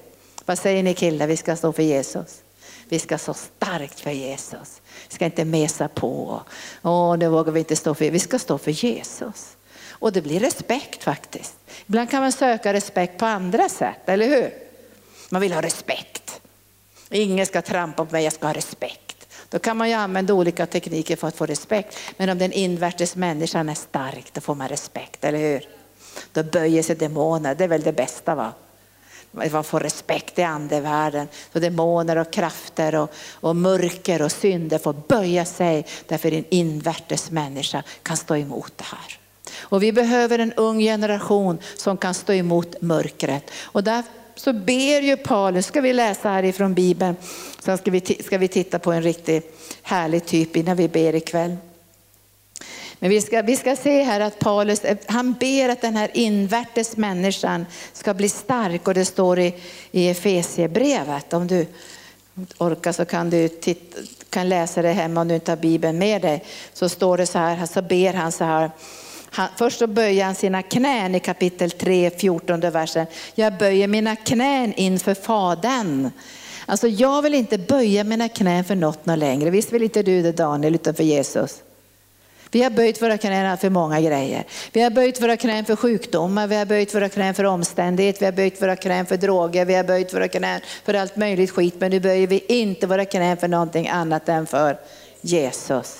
Vad säger ni killar? Vi ska stå för Jesus. Vi ska stå starkt för Jesus. Vi ska inte mesa på. Åh, det vågar vi inte stå för. Vi ska stå för Jesus. Och det blir respekt faktiskt. Ibland kan man söka respekt på andra sätt, eller hur? Man vill ha respekt. Ingen ska trampa på mig, jag ska ha respekt. Då kan man ju använda olika tekniker för att få respekt. Men om den invärtes människan är stark, då får man respekt, eller hur? Då böjer sig demoner, det är väl det bästa va? Man får respekt i andevärlden. Så demoner och krafter och, och mörker och synder får böja sig därför din invärtes människa kan stå emot det här. Och vi behöver en ung generation som kan stå emot mörkret. Och där så ber ju Paulus, ska vi läsa här ifrån Bibeln, sen ska vi, ska vi titta på en riktigt härlig typ innan vi ber ikväll. Men vi ska, vi ska se här att Paulus eh, han ber att den här invärtes människan ska bli stark och det står i, i Efesiebrevet. Om du orkar så kan du titta, kan läsa det hemma om du inte har Bibeln med dig. Så står det så här, så ber han så här. Han, först så böjer han sina knän i kapitel 3, 14 versen. Jag böjer mina knän inför Fadern. Alltså jag vill inte böja mina knän för något något längre. Visst vill inte du det Daniel, utan för Jesus? Vi har böjt våra knän för många grejer. Vi har böjt våra knän för sjukdomar, vi har böjt våra knän för omständighet, vi har böjt våra knän för droger, vi har böjt våra knän för allt möjligt skit. Men nu böjer vi inte våra knän för någonting annat än för Jesus.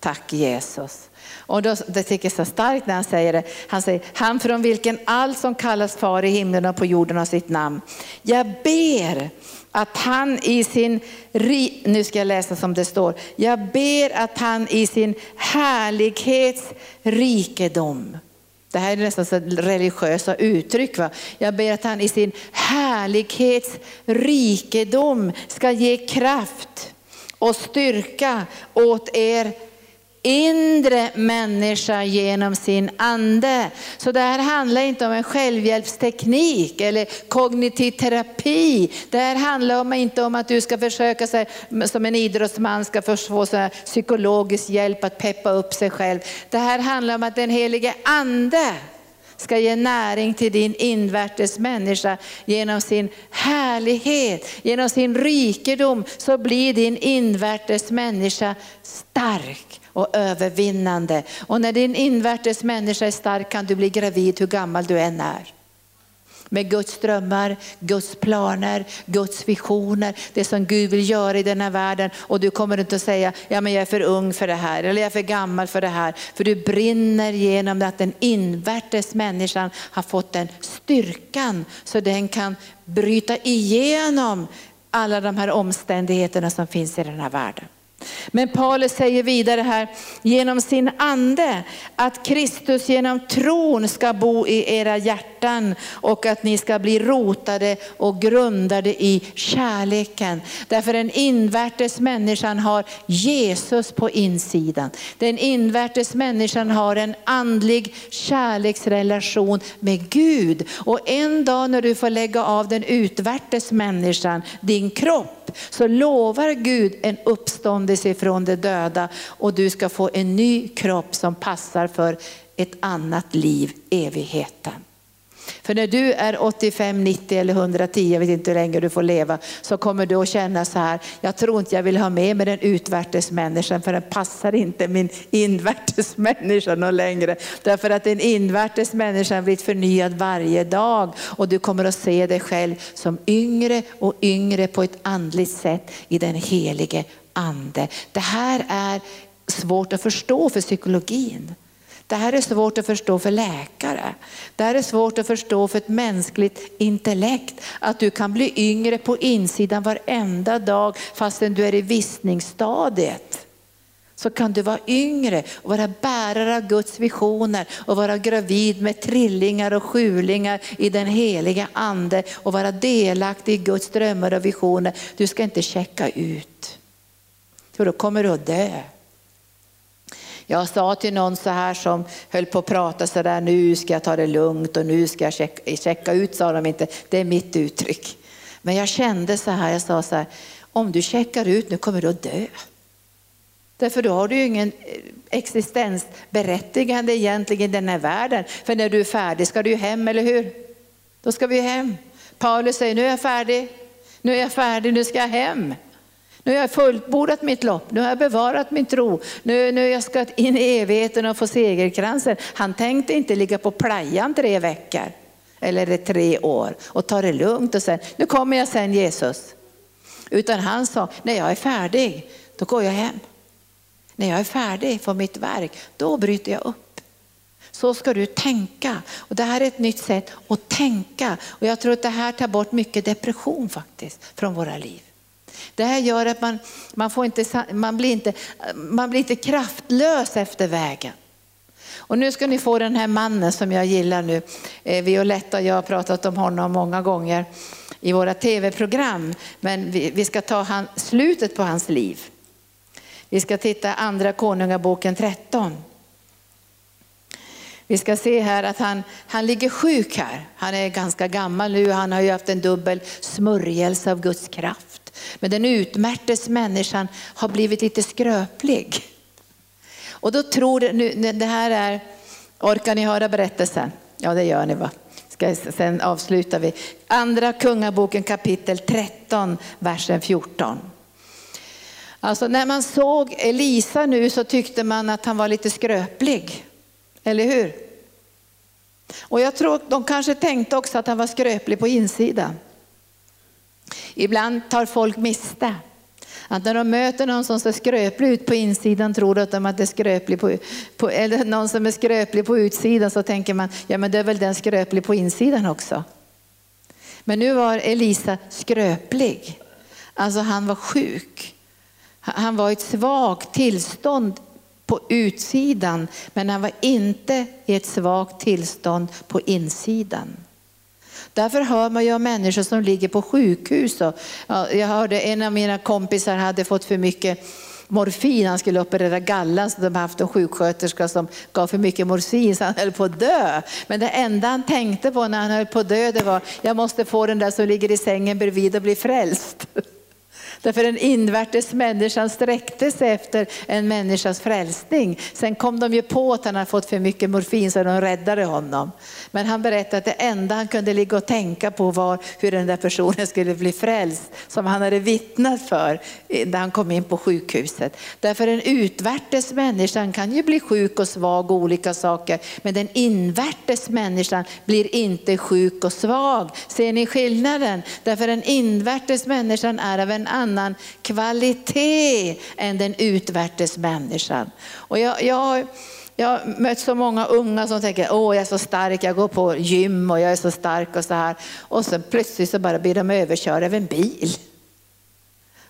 Tack Jesus. Och då, det tycker jag är så starkt när han säger det. Han säger, han från vilken allt som kallas far i himlen och på jorden har sitt namn. Jag ber att han i sin, nu ska jag läsa som det står, jag ber att han i sin härlighets rikedom, det här är nästan så religiösa uttryck. Va? Jag ber att han i sin härlighets rikedom ska ge kraft och styrka åt er inre människa genom sin ande. Så det här handlar inte om en självhjälpsteknik eller kognitiv terapi. Det här handlar om, inte om att du ska försöka sig, som en idrottsman ska få så psykologisk hjälp att peppa upp sig själv. Det här handlar om att den helige ande ska ge näring till din invärtes människa genom sin härlighet, genom sin rikedom så blir din invärtes människa stark och övervinnande. Och när din invärtes människa är stark kan du bli gravid hur gammal du än är med Guds drömmar, Guds planer, Guds visioner, det som Gud vill göra i denna världen. Och du kommer inte att säga, ja men jag är för ung för det här, eller jag är för gammal för det här. För du brinner genom att den invärtes människan har fått den styrkan så den kan bryta igenom alla de här omständigheterna som finns i den här världen. Men Paulus säger vidare här, genom sin ande, att Kristus genom tron ska bo i era hjärtan och att ni ska bli rotade och grundade i kärleken. Därför den invärtes människan har Jesus på insidan. Den invärtes människan har en andlig kärleksrelation med Gud. Och en dag när du får lägga av den utvärtes människan, din kropp, så lovar Gud en uppståndelse från de döda och du ska få en ny kropp som passar för ett annat liv, evigheten. För när du är 85, 90 eller 110, jag vet inte hur länge du får leva, så kommer du att känna så här, jag tror inte jag vill ha med mig den utvärtes människan för den passar inte min invärtes människa någon längre. Därför att den invärtes människan blir förnyad varje dag och du kommer att se dig själv som yngre och yngre på ett andligt sätt i den helige ande. Det här är svårt att förstå för psykologin. Det här är svårt att förstå för läkare. Det här är svårt att förstå för ett mänskligt intellekt. Att du kan bli yngre på insidan varenda dag fastän du är i vissningsstadiet. Så kan du vara yngre och vara bärare av Guds visioner och vara gravid med trillingar och sjulingar i den heliga ande och vara delaktig i Guds drömmar och visioner. Du ska inte checka ut. För då kommer du att dö. Jag sa till någon så här som höll på att prata så där, nu ska jag ta det lugnt och nu ska jag checka, checka ut, sa de inte. Det är mitt uttryck. Men jag kände så här, jag sa så här, om du checkar ut nu kommer du att dö. Därför då har du ju ingen eh, existensberättigande egentligen i den här världen. För när du är färdig ska du ju hem, eller hur? Då ska vi hem. Paulus säger, nu är jag färdig, nu är jag färdig, nu ska jag hem. Nu har jag fullbordat mitt lopp, nu har jag bevarat min tro, nu, nu jag ska in i evigheten och få segerkransen. Han tänkte inte ligga på playan tre veckor eller tre år och ta det lugnt och sen, nu kommer jag sen Jesus. Utan han sa, när jag är färdig, då går jag hem. När jag är färdig för mitt verk, då bryter jag upp. Så ska du tänka. Och det här är ett nytt sätt att tänka. Och jag tror att det här tar bort mycket depression faktiskt från våra liv. Det här gör att man, man, får inte, man, blir inte, man blir inte kraftlös efter vägen. Och nu ska ni få den här mannen som jag gillar nu. Eh, Violetta och jag har pratat om honom många gånger i våra tv-program. Men vi, vi ska ta han, slutet på hans liv. Vi ska titta andra konungaboken 13. Vi ska se här att han, han ligger sjuk här. Han är ganska gammal nu. Han har ju haft en dubbel smörjelse av Guds kraft. Men den utmärtes människan har blivit lite skröplig. Och då tror det, nu, det här är, orkar ni höra berättelsen? Ja det gör ni va? Ska, sen avslutar vi. Andra kungaboken kapitel 13, versen 14. Alltså när man såg Elisa nu så tyckte man att han var lite skröplig. Eller hur? Och jag tror de kanske tänkte också att han var skröplig på insidan. Ibland tar folk miste. Att när de möter någon som ser skröplig ut på insidan tror de att det är skröplig på, på, eller någon som är skröplig på utsidan så tänker man, ja men det är väl den skröplig på insidan också. Men nu var Elisa skröplig. Alltså han var sjuk. Han var i ett svagt tillstånd på utsidan men han var inte i ett svagt tillstånd på insidan. Därför hör man ju om människor som ligger på sjukhus. Och, ja, jag hörde en av mina kompisar hade fått för mycket morfin, han skulle operera gallan så de haft en sjuksköterska som gav för mycket morfin så han höll på att dö. Men det enda han tänkte på när han höll på att dö det var, jag måste få den där som ligger i sängen bredvid och bli frälst. (laughs) Därför den invärtes människan sträckte sig efter en människas frälsning. Sen kom de ju på att han hade fått för mycket morfin så de räddade honom. Men han berättade att det enda han kunde ligga och tänka på var hur den där personen skulle bli frälst. Som han hade vittnat för när han kom in på sjukhuset. Därför den utvärtes människan kan ju bli sjuk och svag och olika saker. Men den invärtes människan blir inte sjuk och svag. Ser ni skillnaden? Därför den invärtes människan är av en annan annan kvalitet än den utvärtes människan. Och jag, jag, jag har mött så många unga som tänker, åh jag är så stark, jag går på gym och jag är så stark och så här. Och så plötsligt så bara blir de överkörda av en bil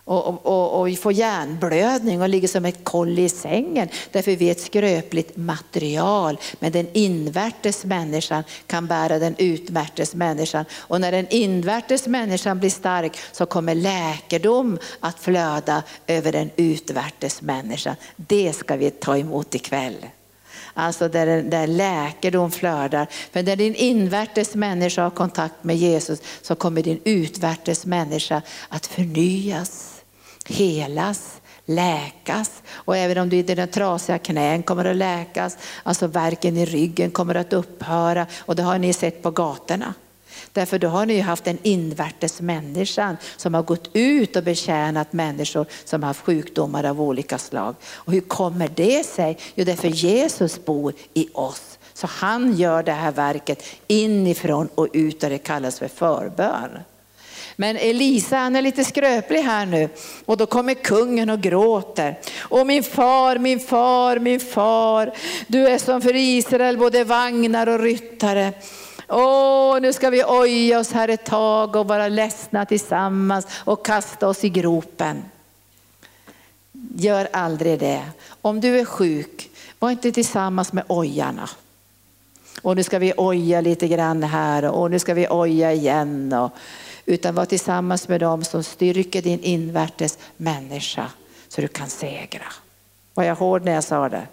och, och, och, får hjärnblödning och ligger som ett koll i sängen. Därför vi är ett skröpligt material. Men den invärtes människan kan bära den utvärtes människan. Och när den invärtes människan blir stark så kommer läkedom att flöda över den utvärtes människan. Det ska vi ta emot ikväll. Alltså där, där läkedom flödar. För när din invärtes människa har kontakt med Jesus så kommer din utvärtes människa att förnyas helas, läkas. Och även om du dina trasiga knän kommer att läkas, alltså verken i ryggen kommer att upphöra. Och det har ni sett på gatorna. Därför då har ni ju haft en invärtes människan som har gått ut och betjänat människor som har haft sjukdomar av olika slag. Och hur kommer det sig? Jo, därför Jesus bor i oss. Så han gör det här verket inifrån och ut och det kallas för förbön. Men Elisa han är lite skröplig här nu och då kommer kungen och gråter. Och min far, min far, min far, du är som för Israel både vagnar och ryttare. Åh, nu ska vi oja oss här ett tag och vara ledsna tillsammans och kasta oss i gropen. Gör aldrig det. Om du är sjuk, var inte tillsammans med ojarna. Och nu ska vi oja lite grann här och nu ska vi oja igen. Och utan var tillsammans med dem som styrker din invärtes människa så du kan segra. Var jag hård när jag sa det?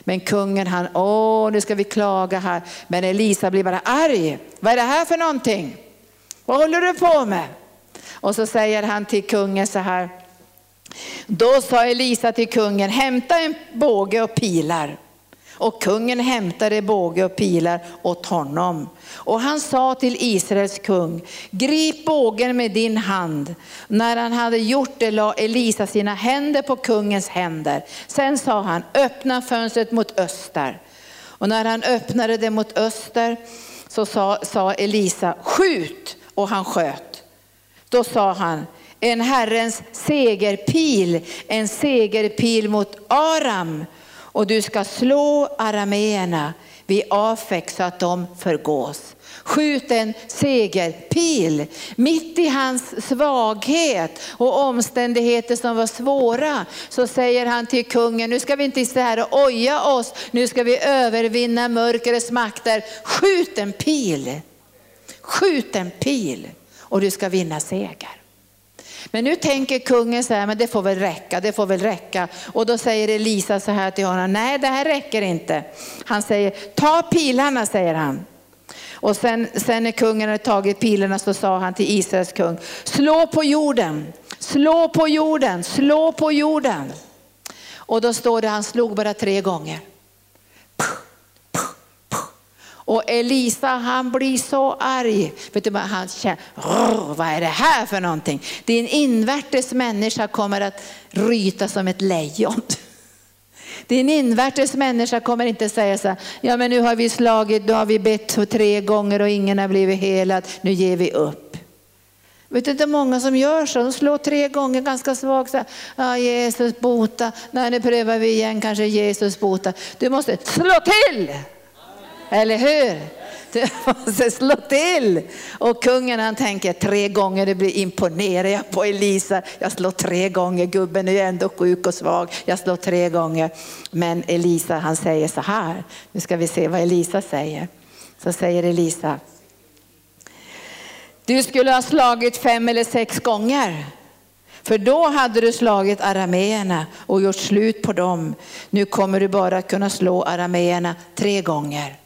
Men kungen han, åh nu ska vi klaga här. Men Elisa blir bara arg. Vad är det här för någonting? Vad håller du på med? Och så säger han till kungen så här. Då sa Elisa till kungen, hämta en båge och pilar. Och kungen hämtade båge och pilar åt honom. Och han sa till Israels kung, grip bågen med din hand. När han hade gjort det la Elisa sina händer på kungens händer. Sen sa han, öppna fönstret mot öster. Och när han öppnade det mot öster så sa, sa Elisa, skjut! Och han sköt. Då sa han, en Herrens segerpil, en segerpil mot Aram och du ska slå arameerna vid Afek så att de förgås. Skjut en segerpil mitt i hans svaghet och omständigheter som var svåra. Så säger han till kungen, nu ska vi inte sitta här och oja oss, nu ska vi övervinna mörkrets makter. Skjut en pil, skjut en pil och du ska vinna seger. Men nu tänker kungen så här, men det får väl räcka, det får väl räcka. Och då säger Elisa så här till honom, nej det här räcker inte. Han säger, ta pilarna säger han. Och sen, sen när kungen hade tagit pilarna så sa han till Israels kung, slå på jorden, slå på jorden, slå på jorden. Och då står det, han slog bara tre gånger. Och Elisa han blir så arg. Vet du, han känner, vad är det här för någonting? Din invärtes människa kommer att ryta som ett lejon. Din invärtes människa kommer inte säga så här, ja men nu har vi slagit, nu har vi bett tre gånger och ingen har blivit helad, nu ger vi upp. Vet du, det är många som gör så, de slår tre gånger ganska svagt. Så ja, Jesus bota, nej nu prövar vi igen, kanske Jesus bota. Du måste slå till! Eller hur? Du (laughs) måste slå till. Och kungen han tänker tre gånger, det blir imponerad jag på Elisa. Jag slår tre gånger, gubben är ju ändå sjuk och svag. Jag slår tre gånger. Men Elisa han säger så här, nu ska vi se vad Elisa säger. Så säger Elisa, du skulle ha slagit fem eller sex gånger. För då hade du slagit arameerna och gjort slut på dem. Nu kommer du bara kunna slå arameerna tre gånger.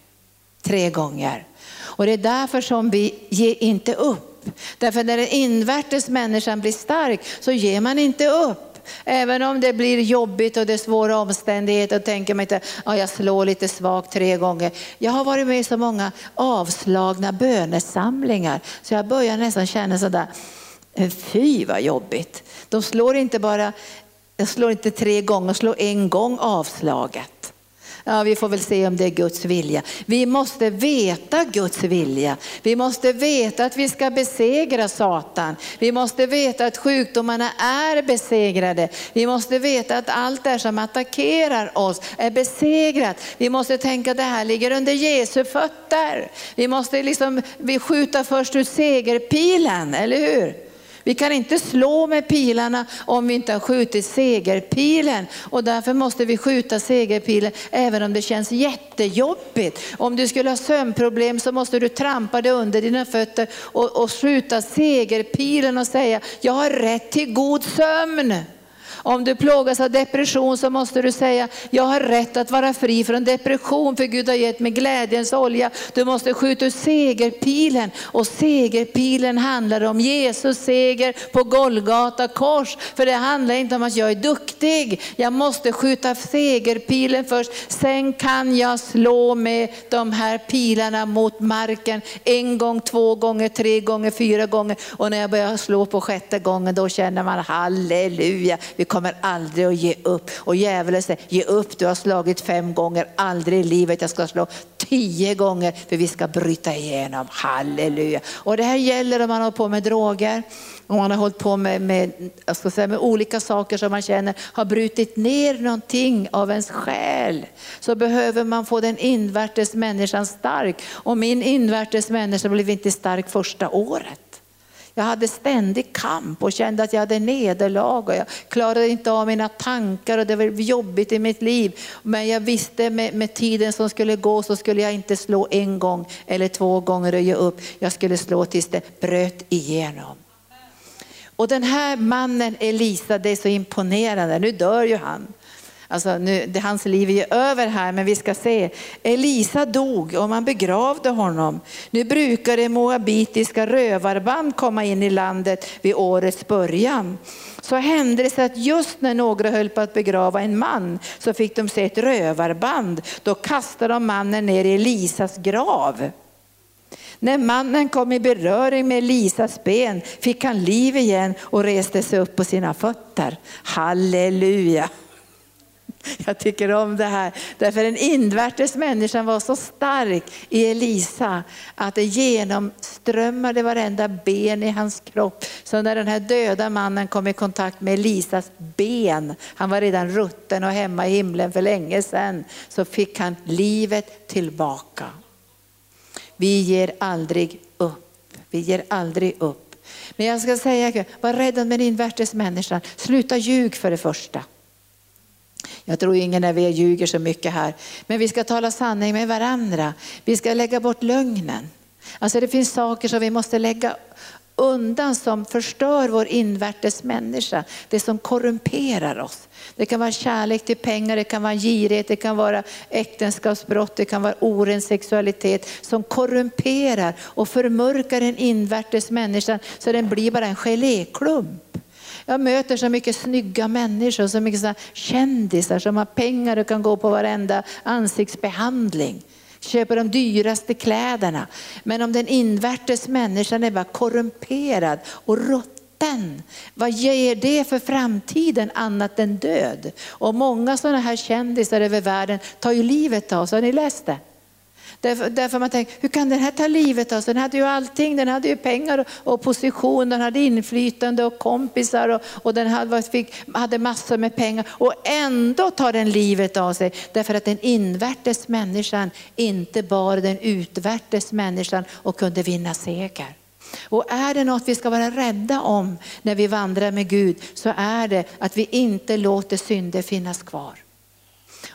Tre gånger. Och det är därför som vi ger inte upp. Därför när den invärtes människan blir stark så ger man inte upp. Även om det blir jobbigt och det är svåra omständigheter och tänker man inte, ja, jag slår lite svagt tre gånger. Jag har varit med i så många avslagna bönesamlingar så jag börjar nästan känna sådär, fy vad jobbigt. De slår inte bara, de slår inte tre gånger, de slår en gång avslaget. Ja, vi får väl se om det är Guds vilja. Vi måste veta Guds vilja. Vi måste veta att vi ska besegra Satan. Vi måste veta att sjukdomarna är besegrade. Vi måste veta att allt det som attackerar oss är besegrat. Vi måste tänka att det här ligger under Jesu fötter. Vi måste liksom, vi skjuta först ut segerpilen, eller hur? Vi kan inte slå med pilarna om vi inte har skjutit segerpilen och därför måste vi skjuta segerpilen även om det känns jättejobbigt. Om du skulle ha sömnproblem så måste du trampa det under dina fötter och, och skjuta segerpilen och säga, jag har rätt till god sömn. Om du plågas av depression så måste du säga, jag har rätt att vara fri från depression för Gud har gett mig glädjens olja. Du måste skjuta ut segerpilen och segerpilen handlar om Jesus seger på Golgata kors. För det handlar inte om att jag är duktig, jag måste skjuta segerpilen först. Sen kan jag slå med de här pilarna mot marken en gång, två gånger, tre gånger, fyra gånger. Och när jag börjar slå på sjätte gången då känner man halleluja, vi kommer aldrig att ge upp. Och djävulen säger, ge upp, du har slagit fem gånger, aldrig i livet jag ska slå tio gånger för vi ska bryta igenom. Halleluja. Och det här gäller om man har på med droger, om man har hållit på med, med, jag ska säga, med olika saker som man känner har brutit ner någonting av ens själ. Så behöver man få den invärtes människan stark. Och min invärtes människa blev inte stark första året. Jag hade ständig kamp och kände att jag hade nederlag och jag klarade inte av mina tankar och det var jobbigt i mitt liv. Men jag visste med, med tiden som skulle gå så skulle jag inte slå en gång eller två gånger och ge upp. Jag skulle slå tills det bröt igenom. Och den här mannen Elisa, det är så imponerande, nu dör ju han. Alltså nu, det, hans liv är ju över här, men vi ska se. Elisa dog och man begravde honom. Nu brukar det moabitiska rövarband komma in i landet vid årets början. Så hände det sig att just när några höll på att begrava en man så fick de se ett rövarband. Då kastade de mannen ner i Elisas grav. När mannen kom i beröring med Elisas ben fick han liv igen och reste sig upp på sina fötter. Halleluja! (laughs) Jag tycker om det här, därför den invärtes människan var så stark i Elisa att det genomströmmade varenda ben i hans kropp. Så när den här döda mannen kom i kontakt med Elisas ben, han var redan rutten och hemma i himlen för länge sedan, så fick han livet tillbaka. Vi ger aldrig upp. Vi ger aldrig upp. Men jag ska säga, var rädd om den invärtes människan. Sluta ljug för det första. Jag tror ingen av er ljuger så mycket här. Men vi ska tala sanning med varandra. Vi ska lägga bort lögnen. Alltså det finns saker som vi måste lägga undan som förstör vår invärtes människa. Det som korrumperar oss. Det kan vara kärlek till pengar, det kan vara girighet, det kan vara äktenskapsbrott, det kan vara oren sexualitet som korrumperar och förmörkar den invärtes människan så den blir bara en geléklump. Jag möter så mycket snygga människor, så mycket så kändisar som har pengar och kan gå på varenda ansiktsbehandling. Köper de dyraste kläderna. Men om den invärtes människan är bara korrumperad och rutten, vad ger det för framtiden annat än död? Och många sådana här kändisar över världen tar ju livet av sig, har ni läst det? Därför, därför man tänker, hur kan den här ta livet av sig? Den hade ju allting, den hade ju pengar och position, den hade inflytande och kompisar och, och den hade, fick, hade massor med pengar. Och ändå tar den livet av sig därför att den invärtes människan inte bar den utvärtes människan och kunde vinna seger. Och är det något vi ska vara rädda om när vi vandrar med Gud så är det att vi inte låter synder finnas kvar.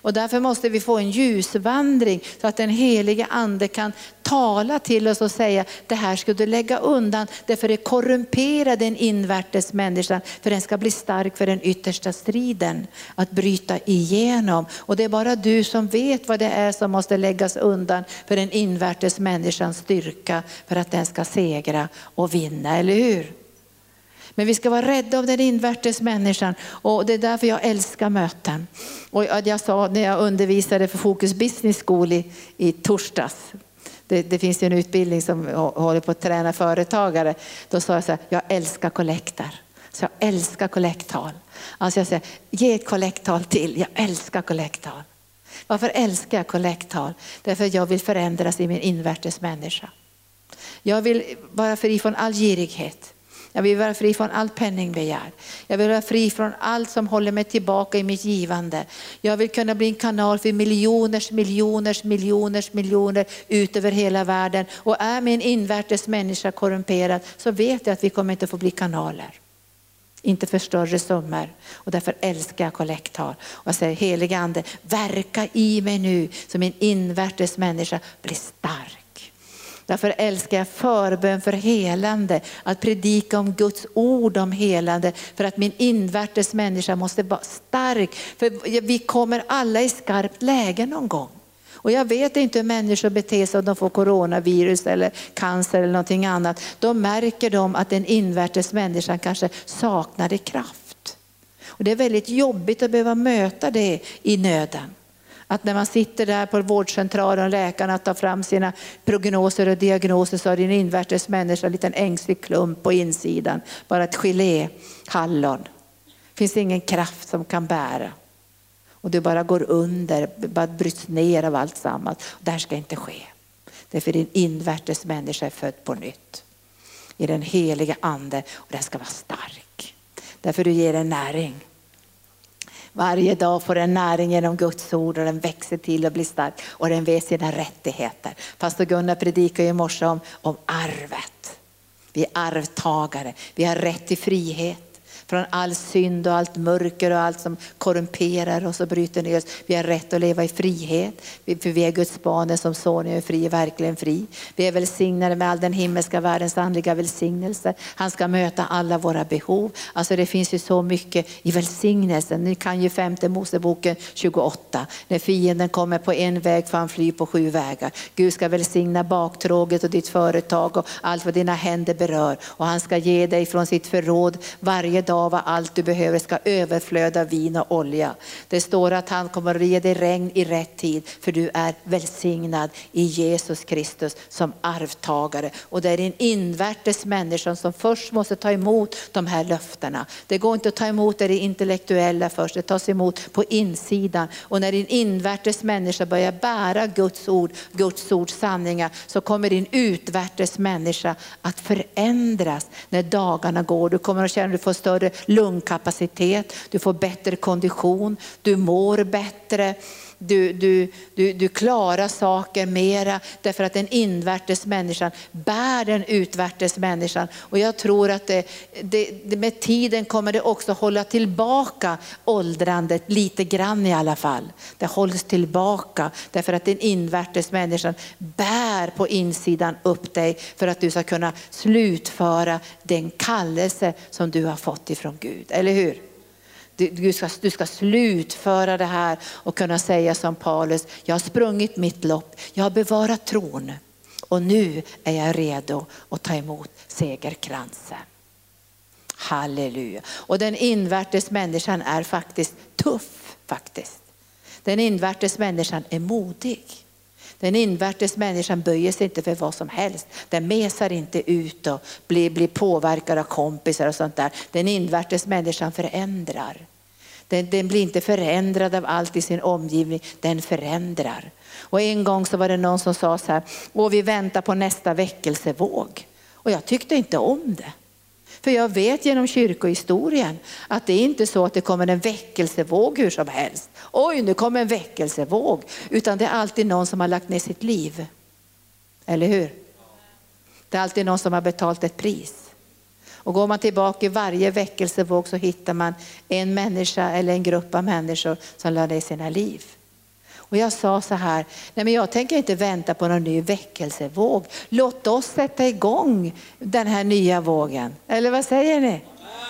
Och därför måste vi få en ljusvandring så att den helige ande kan tala till oss och säga, det här ska du lägga undan, därför det korrumperar den invärtes människan, för den ska bli stark för den yttersta striden, att bryta igenom. Och det är bara du som vet vad det är som måste läggas undan för den invärtes människans styrka, för att den ska segra och vinna, eller hur? Men vi ska vara rädda om den invärtes människan och det är därför jag älskar möten. Och jag sa när jag undervisade för Fokus Business School i, i torsdags, det, det, finns ju en utbildning som håller på att träna företagare. Då sa jag så här, jag älskar kollekter. Så jag älskar kollekttal. Alltså jag säger, ge ett kollekttal till, jag älskar kollekttal. Varför älskar jag kollekttal? Därför att jag vill förändras i min invärtes människa. Jag vill vara fri från all girighet. Jag vill vara fri från allt penningbegär. Jag vill vara fri från allt som håller mig tillbaka i mitt givande. Jag vill kunna bli en kanal för miljoners, miljoners, miljoners, miljoner ut över hela världen. Och är min invärtes människa korrumperad så vet jag att vi kommer inte få bli kanaler. Inte för större summor. Och därför älskar jag kollektal. Och jag säger helige ande, verka i mig nu så min invärtes människa blir stark. Därför älskar jag förbön för helande, att predika om Guds ord om helande, för att min invärtes människa måste vara stark. För vi kommer alla i skarpt läge någon gång. Och jag vet inte hur människor beter sig om de får coronavirus eller cancer eller någonting annat. Då märker de att den invärtes människan kanske saknade kraft. Och det är väldigt jobbigt att behöva möta det i nöden. Att när man sitter där på vårdcentralen och läkarna tar fram sina prognoser och diagnoser så har din invärtes människa en liten ängslig klump på insidan. Bara ett gelé, hallon. Det finns ingen kraft som kan bära. Och du bara går under, bara bryts ner av allt sammans. Det här ska inte ske. Därför din invärtes människa är född på nytt. I den heliga ande och den ska vara stark. Därför du ger den näring. Varje dag får den näring genom Guds ord och den växer till och blir stark och den vet sina rättigheter. Pastor Gunnar predikade i morse om, om arvet. Vi är arvtagare, vi har rätt till frihet från all synd och allt mörker och allt som korrumperar oss och bryter ner oss. Vi har rätt att leva i frihet, för vi är Guds barn som son är fri, verkligen fri. Vi är välsignade med all den himmelska världens andliga välsignelse. Han ska möta alla våra behov. Alltså det finns ju så mycket i välsignelsen. Ni kan ju femte Moseboken 28. När fienden kommer på en väg får han fly på sju vägar. Gud ska välsigna baktråget och ditt företag och allt vad dina händer berör. Och han ska ge dig från sitt förråd varje dag av allt du behöver ska överflöda vin och olja. Det står att han kommer att ge dig regn i rätt tid för du är välsignad i Jesus Kristus som arvtagare. Och det är din invärtes människa som först måste ta emot de här löftena. Det går inte att ta emot det intellektuella först, det tas emot på insidan. Och när din invärtes människa börjar bära Guds ord, Guds ords sanningar så kommer din utvärtes människa att förändras när dagarna går. Du kommer att känna att du får större lungkapacitet, du får bättre kondition, du mår bättre. Du, du, du, du klarar saker mera därför att den invärtes människan bär den utvärtes människan. Och jag tror att det, det, med tiden kommer det också hålla tillbaka åldrandet lite grann i alla fall. Det hålls tillbaka därför att den invärtes människan bär på insidan upp dig för att du ska kunna slutföra den kallelse som du har fått ifrån Gud. Eller hur? Du ska, du ska slutföra det här och kunna säga som Paulus, jag har sprungit mitt lopp, jag har bevarat tron och nu är jag redo att ta emot segerkransen. Halleluja. Och den invärtes människan är faktiskt tuff faktiskt. Den invärtes människan är modig. Den invärtes människan böjer sig inte för vad som helst. Den mesar inte ut och blir, blir påverkad av kompisar och sånt där. Den invärtes människan förändrar. Den, den, blir inte förändrad av allt i sin omgivning, den förändrar. Och en gång så var det någon som sa så här, och vi väntar på nästa väckelsevåg. Och jag tyckte inte om det. För jag vet genom kyrkohistorien att det är inte så att det kommer en väckelsevåg hur som helst. Oj, nu kommer en väckelsevåg. Utan det är alltid någon som har lagt ner sitt liv. Eller hur? Det är alltid någon som har betalt ett pris. Och går man tillbaka i varje väckelsevåg så hittar man en människa eller en grupp av människor som lade ner sina liv. Och jag sa så här, nej men jag tänker inte vänta på någon ny väckelsevåg. Låt oss sätta igång den här nya vågen. Eller vad säger ni?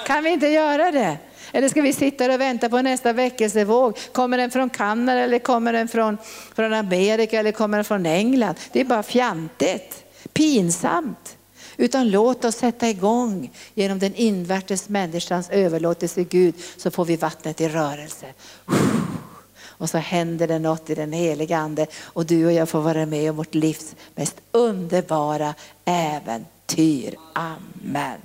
Kan vi inte göra det? Eller ska vi sitta och vänta på nästa väckelsevåg? Kommer den från Kanada eller kommer den från, från Amerika eller kommer den från England? Det är bara fjantigt, pinsamt. Utan låt oss sätta igång genom den invärtes människans överlåtelse Gud så får vi vattnet i rörelse. Och så händer det något i den heliga ande och du och jag får vara med om vårt livs mest underbara äventyr. Amen.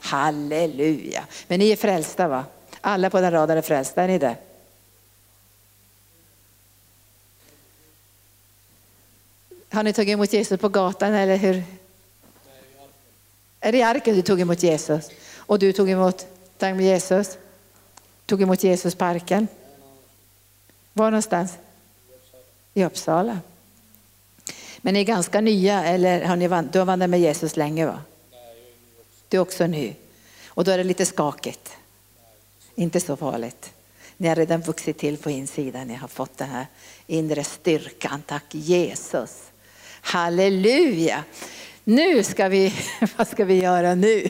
Halleluja. Men ni är frälsta va? Alla på den raden är frälsta, är ni det? Har ni tagit emot Jesus på gatan eller hur? Är det i arken du tog emot Jesus? Och du tog emot, tog emot Jesus? Tog emot Jesus parken? Var någonstans? I Uppsala. Men ni är ganska nya eller har ni, du har vandrat med Jesus länge va? Du är också ny. Och då är det lite skakigt. Inte så farligt. Ni har redan vuxit till på insidan. Ni har fått den här inre styrkan. Tack Jesus. Halleluja. Nu ska vi, (laughs) vad ska vi göra nu?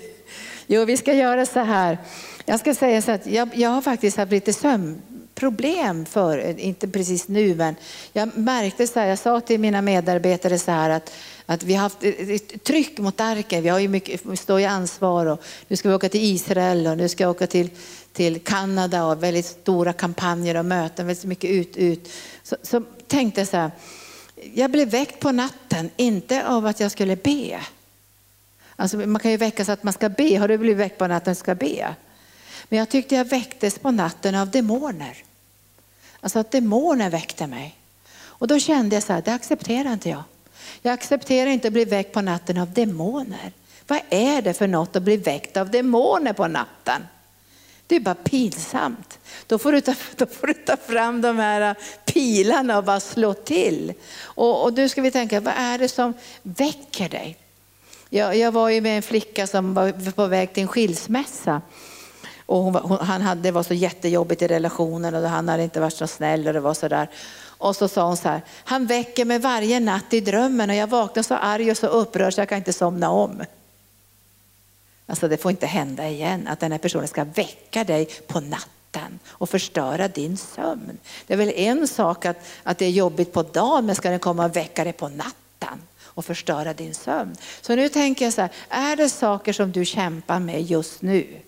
Jo, vi ska göra så här. Jag ska säga så att jag, jag har faktiskt haft lite sömn problem för, inte precis nu, men jag märkte så här, jag sa till mina medarbetare så här att att vi har haft ett tryck mot arken. Vi har ju mycket, vi står i ansvar och nu ska vi åka till Israel och nu ska jag åka till, till Kanada och väldigt stora kampanjer och möten, väldigt mycket ut, ut. Så, så tänkte jag så här, jag blev väckt på natten, inte av att jag skulle be. Alltså man kan ju väckas att man ska be. Har du blivit väckt på natten ska be? Men jag tyckte jag väcktes på natten av demoner. Alltså att demoner väckte mig. Och då kände jag så här, det accepterar inte jag. Jag accepterar inte att bli väckt på natten av demoner. Vad är det för något att bli väckt av demoner på natten? Det är bara pinsamt. Då får du ta, då får du ta fram de här pilarna och bara slå till. Och, och nu ska vi tänka, vad är det som väcker dig? Jag, jag var ju med en flicka som var på väg till en skilsmässa. Och hon, hon, han hade, det var så jättejobbigt i relationen och han hade inte varit så snäll och det var så där. Och så sa hon så här, han väcker mig varje natt i drömmen och jag vaknar så arg och så upprörd så jag kan inte somna om. Alltså det får inte hända igen att den här personen ska väcka dig på natten och förstöra din sömn. Det är väl en sak att, att det är jobbigt på dagen men ska den komma och väcka dig på natten och förstöra din sömn. Så nu tänker jag så här, är det saker som du kämpar med just nu?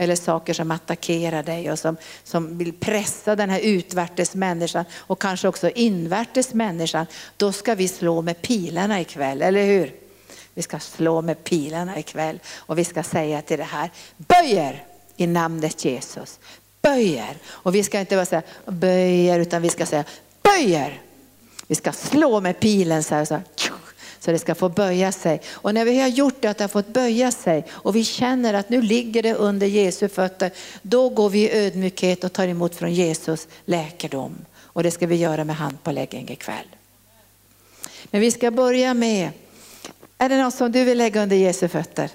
Eller saker som attackerar dig och som, som vill pressa den här utvärtes människan och kanske också invärtes människan, då ska vi slå med pilarna ikväll, eller hur? Vi ska slå med pilarna ikväll och vi ska säga till det här, böjer i namnet Jesus. Böjer. Och vi ska inte bara säga böjer utan vi ska säga böjer. Vi ska slå med pilen så här. Så här så det ska få böja sig. Och när vi har gjort det, att det har fått böja sig och vi känner att nu ligger det under Jesu fötter, då går vi i ödmjukhet och tar emot från Jesus läkedom. Och det ska vi göra med handpåläggning ikväll. Men vi ska börja med, är det något som du vill lägga under Jesu fötter?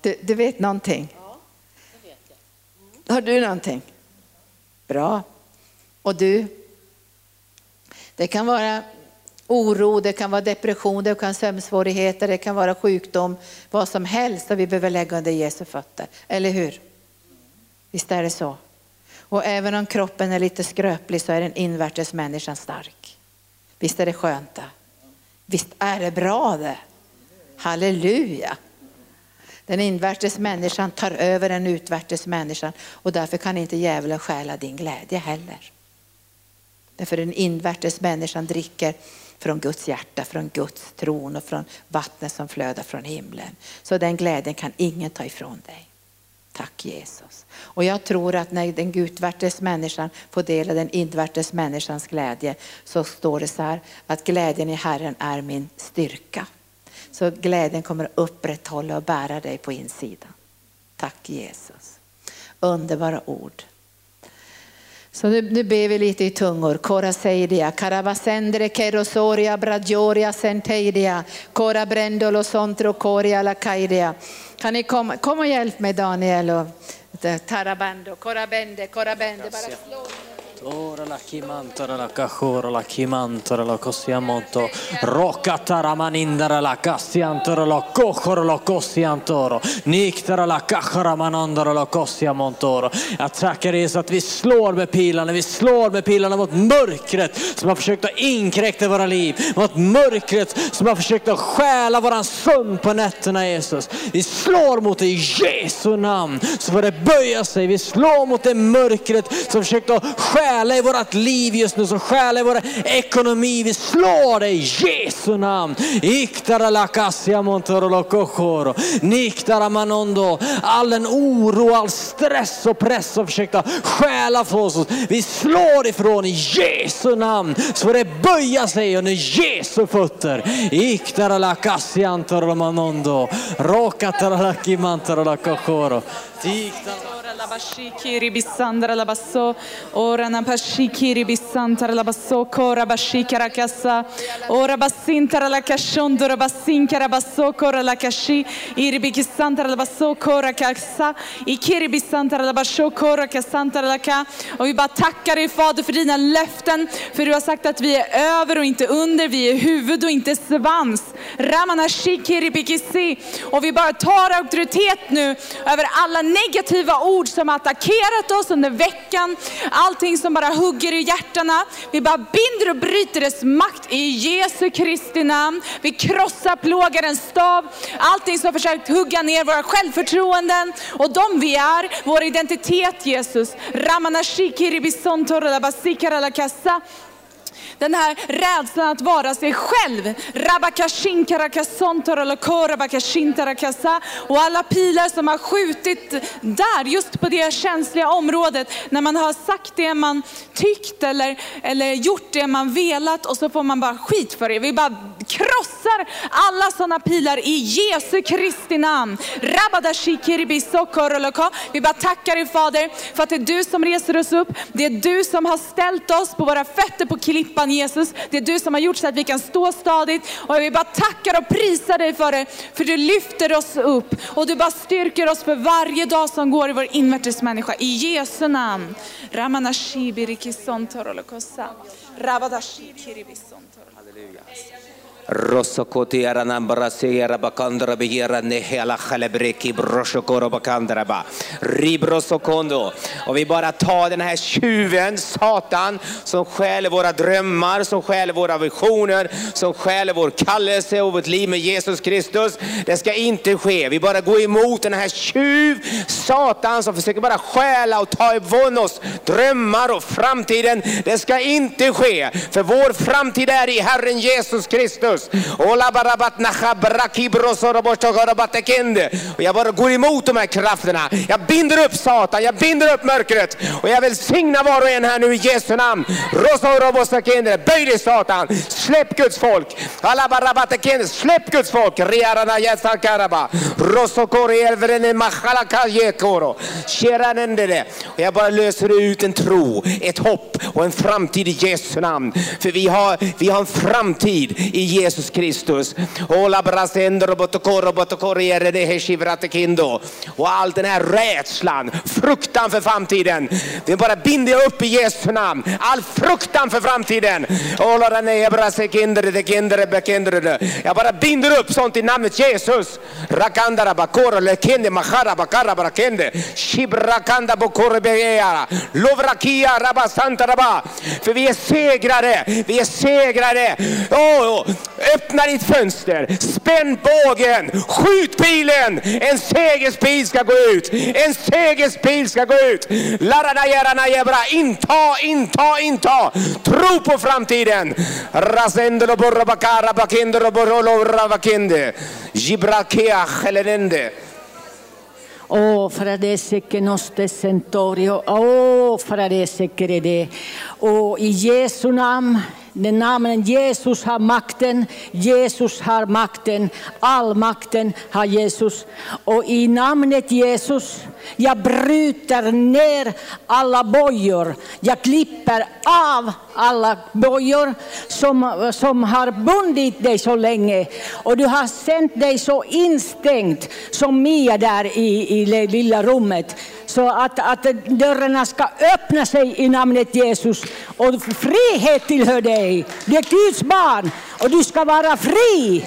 Du, du vet någonting? Ja, det vet jag. Mm. Har du någonting? Bra. Och du? Det kan vara oro, det kan vara depression, det kan vara sömnsvårigheter, det kan vara sjukdom, vad som helst som vi behöver lägga under Jesu fötter. Eller hur? Visst är det så? Och även om kroppen är lite skröplig så är den invärtes människan stark. Visst är det skönt det? Visst är det bra det? Halleluja! Den invärtes människan tar över den utvärtes människan och därför kan inte djävulen stjäla din glädje heller. Därför den invärtes människan dricker från Guds hjärta, från Guds tron och från vattnet som flödar från himlen. Så den glädjen kan ingen ta ifrån dig. Tack Jesus. Och jag tror att när den gudvärtes människan får del av den invärtes människans glädje så står det så här att glädjen i Herren är min styrka. Så glädjen kommer att upprätthålla och bära dig på insidan. Tack Jesus. Underbara ord. Så nu, nu ber vi lite i tungor. Kora seidia, karavasendre, kerosoria, bradjoria, centeidia, kora brendolo, sontro, koria, la kaidia. Kan ni komma, kom och hjälp mig Daniel och tarabando, korabende, korabende. Bara slå. Ora la chimantara la cajora la chimantara la cosiamonto rocatara manindara la cassiantoro lo cojoro lo cosiantoro niktara la cajara manandara lo cosiamontoro Jag tackar dig så att vi slår med pilarna, vi slår med pilarna mot mörkret som har försökt att inkräkta våra liv, mot mörkret som har försökt att stjäla våran sömn på nätterna Jesus. Vi slår mot det i Jesu namn så får det böja sig. Vi slår mot det mörkret som försökt att stjäla stjäla i vårt liv just nu, som stjäla i vår ekonomi. Vi slår dig i Jesu namn. Iktara lakasia montorolokokoro, Niktara manondo. All den oro, all stress och press som försökte stjäla från oss. Vi slår ifrån i Jesu namn. Så får det böja sig under Jesu fötter. Iktara lakasia antorolomanondo, Rokatara lakimantorolokochoro. Bisandra la basso ora bisantara la basso bashikara ora la basso la santara la basso ikiri bisantara la basso la och vi bara tackar dig Fader för dina löften. För du har sagt att vi är över och inte under. Vi är huvud och inte svans. Bikisi och vi bara tar auktoritet nu över alla negativa ord som har attackerat oss under veckan, allting som bara hugger i hjärtana. Vi bara binder och bryter dess makt i Jesu Kristi namn. Vi krossar plågarens stav, allting som har försökt hugga ner våra självförtroenden och de vi är, vår identitet Jesus. Ramana den här rädslan att vara sig själv. Och alla pilar som har skjutit där, just på det känsliga området, när man har sagt det man tyckt eller, eller gjort det man velat och så får man bara skit för det. Vi bara krossar alla sådana pilar i Jesu Kristi namn. Vi bara tackar dig Fader för att det är du som reser oss upp. Det är du som har ställt oss på våra fötter på klippan Jesus. Det är du som har gjort så att vi kan stå stadigt. Och vi bara tackar och prisar dig för det. För du lyfter oss upp och du bara styrker oss för varje dag som går i vår invärtes människa. I Jesu namn. Ramanashi birikison. Rabadashi kiribison Halleluja. Rosokotera bakandra begera nehela chalebreki brosokoro bakandra ba. Ribrosokondo. Och vi bara tar den här tjuven, Satan, som stjäl våra drömmar, som stjäl våra visioner, som stjäl vår kallelse och vårt liv med Jesus Kristus. Det ska inte ske. Vi bara går emot den här tjuv, Satan, som försöker bara stjäla och ta ifrån oss drömmar och framtiden. Det ska inte ske. För vår framtid är i Herren Jesus Kristus. Och jag bara går emot de här krafterna. Jag binder upp Satan, jag binder upp mörkret. Och jag vill signa var och en här nu i Jesu namn. Böj dig Satan, släpp Guds folk. Släpp Guds folk. Och jag bara löser ut en tro, ett hopp och en framtid i Jesu namn. För vi har, vi har en framtid i Jesus Kristus. Och all den här rädslan, fruktan för framtiden. Vi bara binder upp i Jesu namn. All fruktan för framtiden. Jag bara binder upp sånt i namnet Jesus. E för vi är segrare. Vi är segrare. Oh, Öppna ditt fönster, spänn bågen, skjut pilen. En segerspil ska gå ut. En segerspil ska gå ut. Larada. Inta, inta, inta. Tro på framtiden. Rasendelo borra bakara bakindero borolo ravakinde. Gibrakea chelenende. Oh, fradese che noste sentorio. Oh, fradese crede. Oh, i Jesu namn den namnet Jesus har makten, Jesus har makten, all makten har Jesus. Och i namnet Jesus, jag bryter ner alla bojor. Jag klipper av alla bojor som, som har bundit dig så länge. Och du har känt dig så instängt som Mia där i, i det lilla rummet. Så att, att dörrarna ska öppna sig i namnet Jesus. Och frihet tillhör dig. Du är Guds barn och du ska vara fri.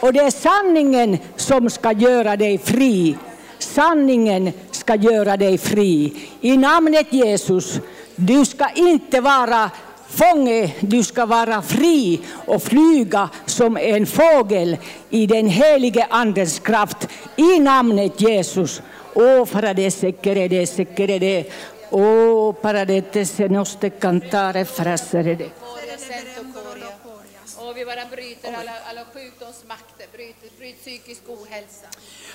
Och det är sanningen som ska göra dig fri. Sanningen ska göra dig fri. I namnet Jesus. Du ska inte vara fånge, du ska vara fri och flyga som en fågel i den helige Andens kraft. I namnet Jesus. Oh, paradese, querede, querede. Oh, paradete, se noste cantare frasserede. Och vi bara bryter alla, alla sjukdomsmakter, bryter, bryter psykisk ohälsa.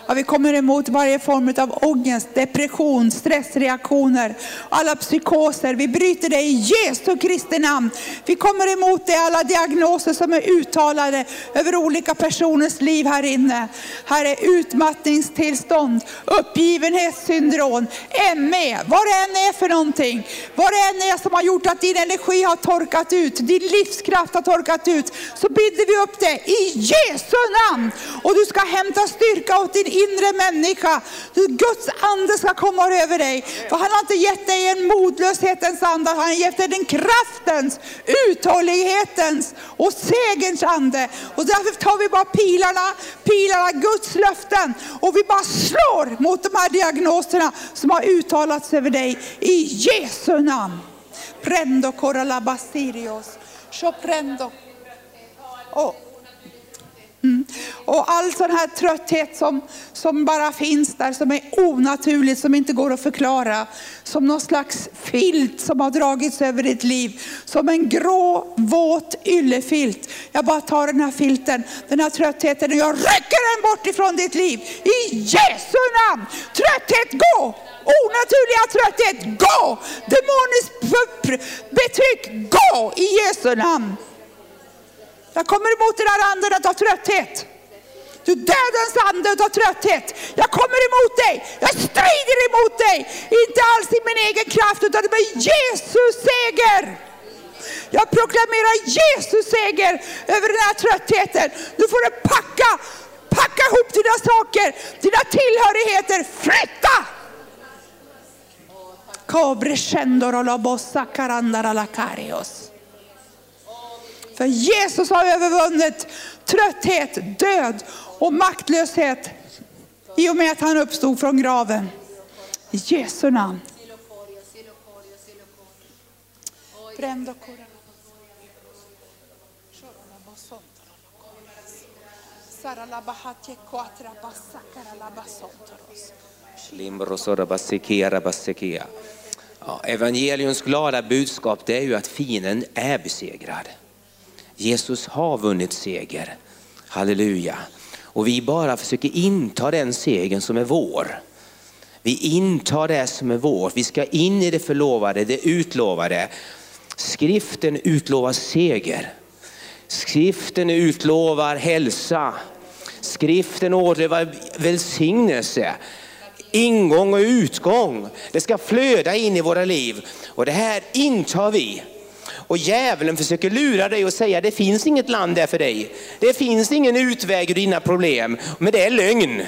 Ja, vi kommer emot varje form av ångest, depression, stressreaktioner, alla psykoser. Vi bryter det i Jesu Kristi namn. Vi kommer emot det, alla diagnoser som är uttalade över olika personers liv här inne. Här är utmattningstillstånd, uppgivenhetssyndrom, ME, vad det än är för någonting. Vad det än är som har gjort att din energi har torkat ut, din livskraft har torkat ut, så binder vi upp det i Jesu namn. Och du ska hämta styrka åt din inre människa. Hur Guds ande ska komma över dig. För han har inte gett dig en modlöshetens ande, han har gett dig den kraftens, uthållighetens och segerns ande. Och därför tar vi bara pilarna, pilarna, Guds löften och vi bara slår mot de här diagnoserna som har uttalats över dig i Jesu namn. Prendo coralabasirios, prendo. Oh. Mm. Och all sån här trötthet som, som bara finns där, som är onaturlig, som inte går att förklara. Som någon slags filt som har dragits över ditt liv. Som en grå, våt yllefilt. Jag bara tar den här filten, den här tröttheten och jag rycker den bort ifrån ditt liv. I Jesu namn! Trötthet, gå! Onaturliga trötthet, gå! Demoniskt betryck, gå! I Jesu namn. Jag kommer emot den här anden av trötthet. Du dödens ande av trötthet. Jag kommer emot dig. Jag strider emot dig. Inte alls i min egen kraft utan med Jesus seger. Jag proklamerar Jesus seger över den här tröttheten. Nu får du packa, packa ihop dina saker, dina tillhörigheter. Flytta! Cobre för Jesus har övervunnit trötthet, död och maktlöshet i och med att han uppstod från graven. I Jesu namn. Ja, evangeliums glada budskap det är ju att fienden är besegrad. Jesus har vunnit seger. Halleluja. Och vi bara försöker inta den segern som är vår. Vi intar det som är vårt. Vi ska in i det förlovade, det utlovade. Skriften utlovar seger. Skriften utlovar hälsa. Skriften ordnar välsignelse. Ingång och utgång. Det ska flöda in i våra liv. Och det här intar vi. Och djävulen försöker lura dig och säga det finns inget land där för dig. Det finns ingen utväg ur dina problem. Men det är lögn.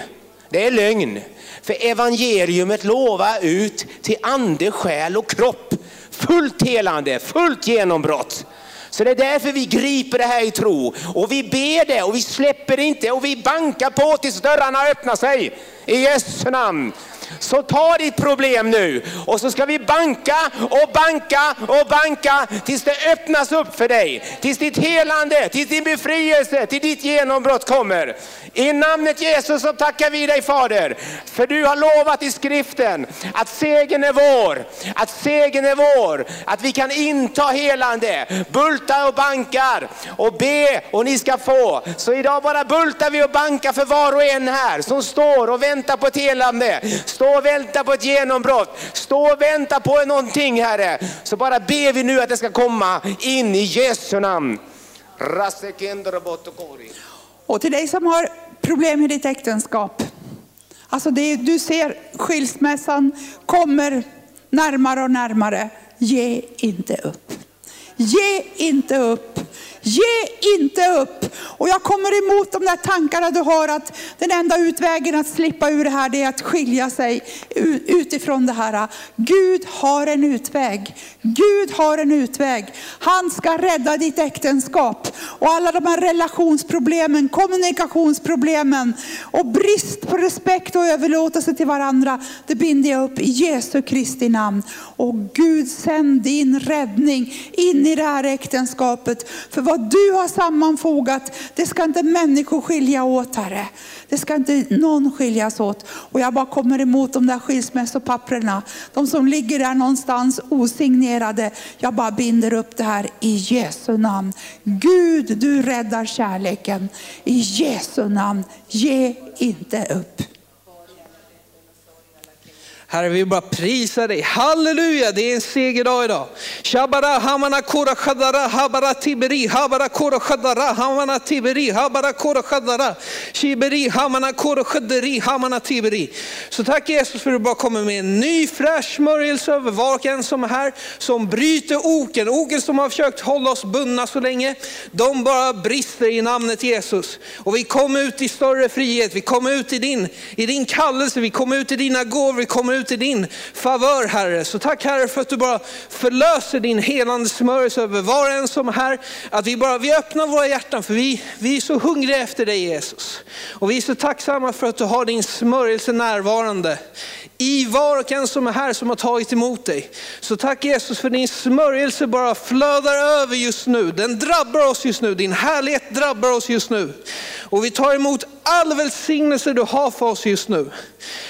Det är lögn. För evangeliumet lovar ut till ande, själ och kropp. Fullt helande, fullt genombrott. Så det är därför vi griper det här i tro. Och vi ber det och vi släpper det inte och vi bankar på tills dörrarna öppnar sig. I Jesu namn. Så ta ditt problem nu och så ska vi banka och banka och banka tills det öppnas upp för dig. Tills ditt helande, tills din befrielse, till ditt genombrott kommer. I namnet Jesus så tackar vi dig Fader, för du har lovat i skriften att segern är vår, att segern är vår, att vi kan inta helande, bulta och bankar och be och ni ska få. Så idag bara bultar vi och bankar för var och en här som står och väntar på ett helande stå och vänta på ett genombrott, stå och vänta på någonting Herre. Så bara ber vi nu att det ska komma in i Jesu namn. Och till dig som har problem i ditt äktenskap. Alltså det, du ser skilsmässan kommer närmare och närmare. Ge inte upp. Ge inte upp. Ge inte upp. Och jag kommer emot de där tankarna du har att den enda utvägen att slippa ur det här det är att skilja sig utifrån det här. Gud har en utväg. Gud har en utväg. Han ska rädda ditt äktenskap. Och alla de här relationsproblemen, kommunikationsproblemen och brist på respekt och överlåtelse till varandra. Det binder jag upp i Jesu Kristi namn. Och Gud sänd din räddning in i det här äktenskapet. För vad du har sammanfogat, det ska inte människor skilja åt Herre. Det ska inte någon skiljas åt. Och jag bara kommer emot de där skilsmässopapperna. De som ligger där någonstans osignerade. Jag bara binder upp det här i Jesu namn. Gud, du räddar kärleken. I Jesu namn, ge inte upp. Herre, vi bara prisa dig. Halleluja, det är en segerdag idag. Shabara hamana kora khadara habara tiberi habara kora khadara hamana tiberi habara kora khadara shiberi hamana kora khaderi hamana tiberi. Så tack Jesus för att du bara kommer med en ny fräsch smörjelse över var och en som är här, som bryter oken. Oken som har försökt hålla oss bundna så länge, de bara brister i namnet Jesus. Och vi kommer ut i större frihet, vi kommer ut i din, i din kallelse, vi kommer ut i dina gåvor, vi kommer ut ut i din favör Herre. Så tack Herre för att du bara förlöser din helande smörjelse över var och en som är här. Att vi bara vi öppnar våra hjärtan för vi, vi är så hungriga efter dig Jesus. Och vi är så tacksamma för att du har din smörjelse närvarande i var och en som är här som har tagit emot dig. Så tack Jesus för din smörjelse bara flödar över just nu. Den drabbar oss just nu, din härlighet drabbar oss just nu. Och vi tar emot all välsignelse du har för oss just nu.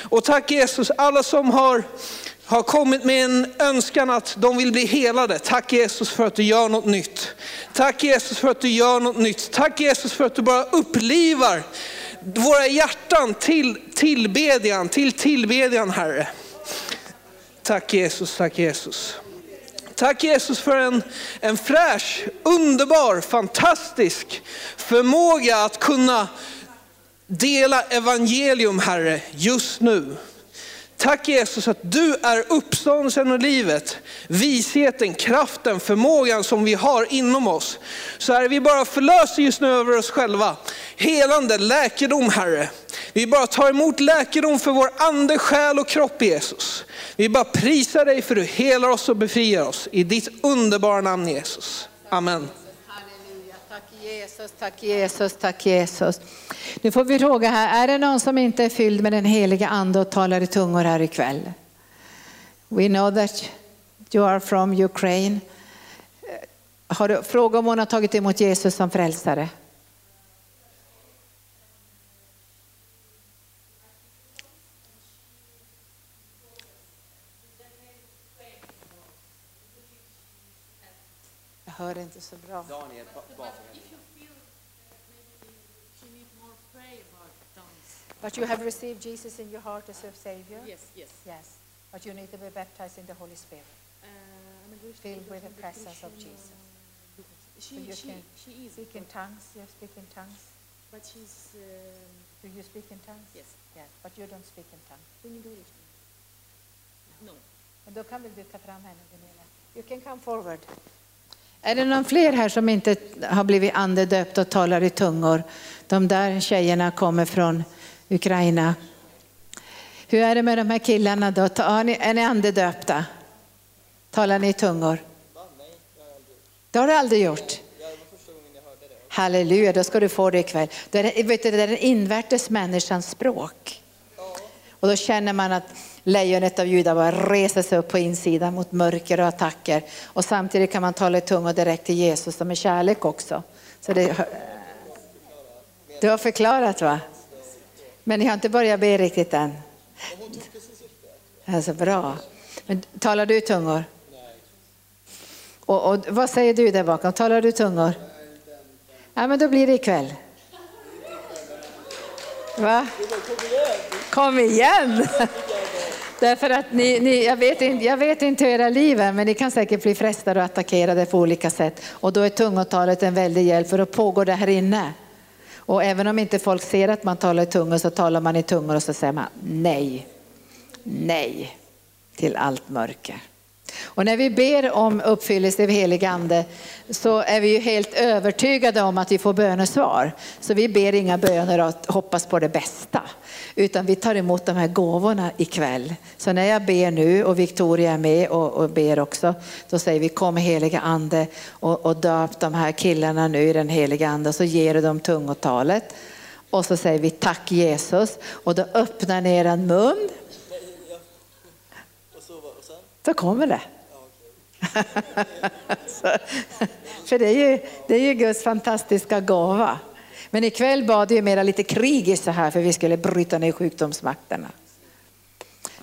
Och tack Jesus, alla som har har kommit med en önskan att de vill bli helade. Tack Jesus för att du gör något nytt. Tack Jesus för att du gör något nytt. Tack Jesus för att du bara upplivar våra hjärtan till tillbedjan, till tillbedjan Herre. Tack Jesus, tack Jesus. Tack Jesus för en, en fräsch, underbar, fantastisk förmåga att kunna dela evangelium Herre just nu. Tack Jesus att du är uppståndelsen och livet, visheten, kraften, förmågan som vi har inom oss. Så Herre, vi bara förlöser just nu över oss själva. Helande, läkedom Herre. Vi bara tar emot läkedom för vår ande, själ och kropp Jesus. Vi bara prisar dig för du helar oss och befriar oss. I ditt underbara namn Jesus. Amen. Jesus, tack Jesus, tack Jesus. Nu får vi fråga här, är det någon som inte är fylld med den heliga ande och talar i tungor här ikväll? We know that you are from Ukraine. Eh, har du, fråga om hon har tagit emot Jesus som frälsare. Jag hör inte så bra. But you have received Jesus in your heart as your Savior? Yes, yes. Yes. But you need to be baptized in the Holy Spirit, Uh, filled with the presence of Christian, Jesus. uh, So She, you she, can she is, speak in tongues, you speak in tongues. but she's um, Do you speak in tongues? yes, Yes. But you don't speak in tongues. No. Men då kan väl du ta fram henne, Gunilla? You can come forward. Är det någon fler här som inte har blivit andedöpt och talar i tungor? De där tjejerna kommer från Ukraina. Hur är det med de här killarna då? Ni, är ni andedöpta? Talar ni i tungor? Det har du aldrig gjort? Halleluja, då ska du få det ikväll. Det är, vet du, det är den invärtes människans språk. Och då känner man att lejonet av Juda bara reser sig upp på insidan mot mörker och attacker. Och samtidigt kan man tala i tungor direkt till Jesus som är kärlek också. Så det, du har förklarat va? Men ni har inte börjat be riktigt än? Alltså bra. Men talar du i tungor? Och, och vad säger du där bakom? Talar du i tungor? Ja men då blir det ikväll. Va? Kom igen! Därför att ni, ni, jag, vet inte, jag vet inte hur era liv är, men ni kan säkert bli frestade och attackerade på olika sätt. Och då är tungotalet en väldig hjälp, för då pågår det här inne. Och även om inte folk ser att man talar i tungor så talar man i tungor och så säger man nej, nej till allt mörker. Och när vi ber om uppfyllelse av helig ande så är vi ju helt övertygade om att vi får bönesvar. Så vi ber inga böner och hoppas på det bästa. Utan vi tar emot de här gåvorna ikväll. Så när jag ber nu och Victoria är med och, och ber också, då säger vi kom heliga ande och, och döp de här killarna nu i den heliga ande och så ger du dem tungotalet. Och så säger vi tack Jesus och då öppnar ni er mun. Då kommer det. (laughs) För det är, ju, det är ju Guds fantastiska gåva. Men ikväll bad vi mera lite krigiskt så här för vi skulle bryta ner sjukdomsmakterna.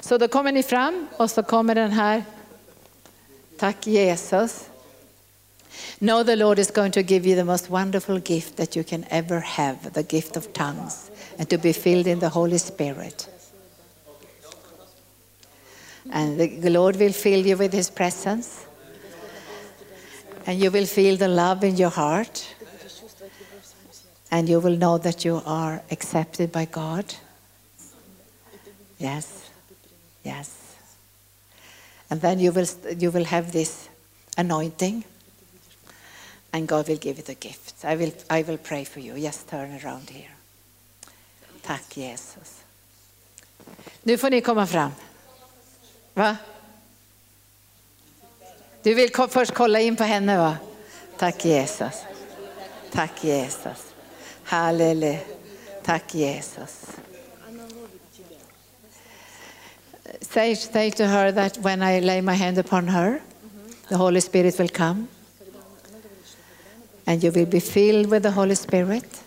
Så då kommer ni fram och så kommer den här. Tack Jesus. Know the Lord is going to give you the most wonderful gift that you can ever have, the gift of tongues and to be filled in the Holy Spirit. And the Lord will fill you with his presence. And you will feel the love in your heart. And you will know that you are accepted by God. Yes. Yes. And then you will, you will have this anointing. And God will give you the gifts. I will, I will pray for you. Just turn around here. Tack Jesus. Nu får ni komma fram. Va? Du vill först kolla in på henne va? Tack Jesus. Tack Jesus. Halleluja. Tack Jesus. Say, say to her that when I lay my hand upon her, the Holy Spirit will come. And you will be filled with the Holy Spirit.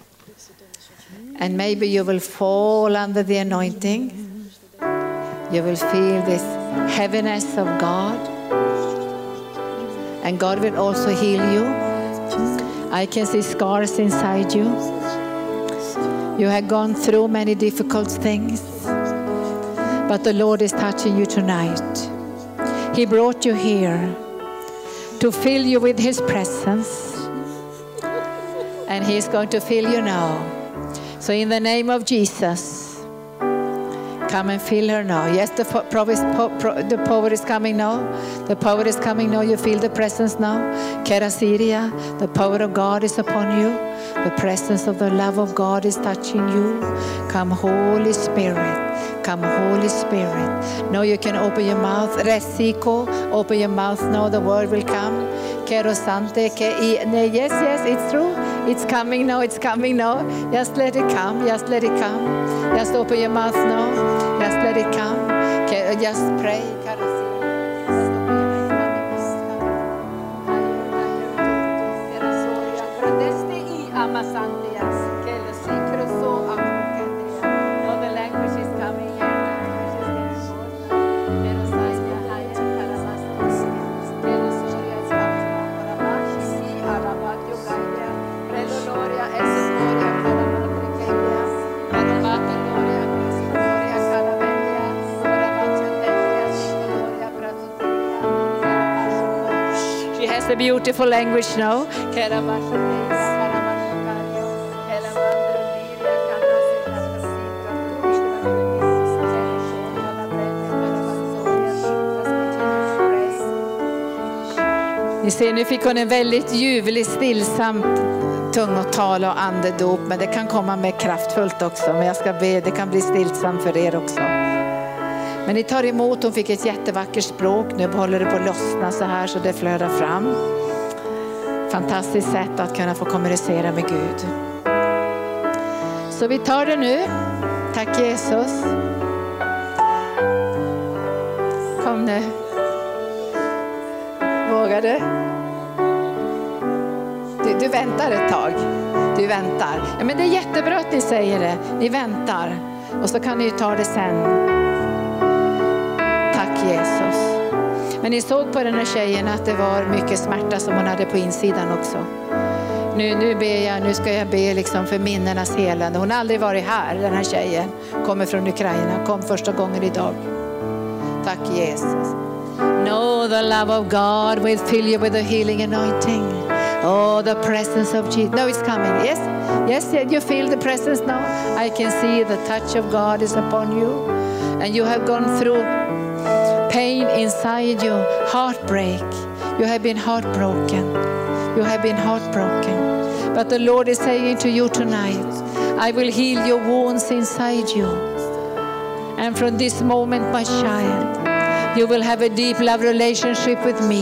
And maybe you will fall under the anointing. You will feel this heaviness of God. And God will also heal you. I can see scars inside you. You have gone through many difficult things. But the Lord is touching you tonight. He brought you here to fill you with His presence. And He is going to fill you now. So, in the name of Jesus, come and fill her now. Yes, the, po- po- pro- the power is coming now. The power is coming now. You feel the presence now. Kerasiria, the power of God is upon you. The presence of the love of God is touching you. Come, Holy Spirit. Come, Holy Spirit. Now you can open your mouth. Resiko, open your mouth now. The word will come. Kerosante, ke yes, yes, it's true. It's coming now. It's coming now. Just let it come. Just let it come. Just open your mouth now. Just let it come. Ke- Just pray. Kerosante. A beautiful language now. Ni ser, nu fick hon en väldigt ljuvlig, stillsamt tungotal och andedop, men det kan komma med kraftfullt också. Men jag ska be, det kan bli stillsamt för er också. Men ni tar emot, hon fick ett jättevackert språk. Nu håller det på att lossna så här så det flödar fram. Fantastiskt sätt att kunna få kommunicera med Gud. Så vi tar det nu. Tack Jesus. Kom nu. Vågar du? du? Du väntar ett tag. Du väntar. Ja, men det är jättebra att ni säger det. Ni väntar. Och så kan ni ju ta det sen. Tack Jesus. Men ni såg på den här tjejen att det var mycket smärta som hon hade på insidan också. Nu, nu ber jag, nu ska jag be liksom för minnenas helande. Hon har aldrig varit här, den här tjejen. Kommer från Ukraina, kom första gången idag. Tack Jesus. Know the love of God will fill you with the healing anointing. Oh, the presence of Jesus. No, it's coming. Yes, yes, yeah, you feel the presence now. I can see the touch of God is upon you. And you have gone through pain inside you, heartbreak. You have been heartbroken. You have been heartbroken. But the Lord is saying to you tonight, I will heal your wounds inside you. And from this moment, my child, you will have a deep love relationship with me.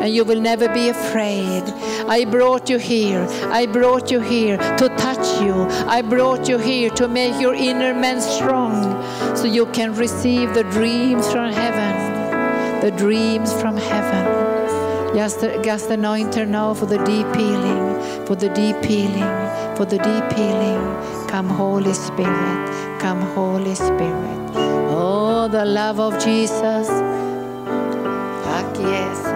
And you will never be afraid. I brought you here. I brought you here to touch you. I brought you here to make your inner man strong so you can receive the dreams from heaven. The dreams from heaven. Just, just anoint her now for the deep healing, for the deep healing, for the deep healing. Come, Holy Spirit. Come, Holy Spirit. Oh, the love of Jesus. Tack Jesus.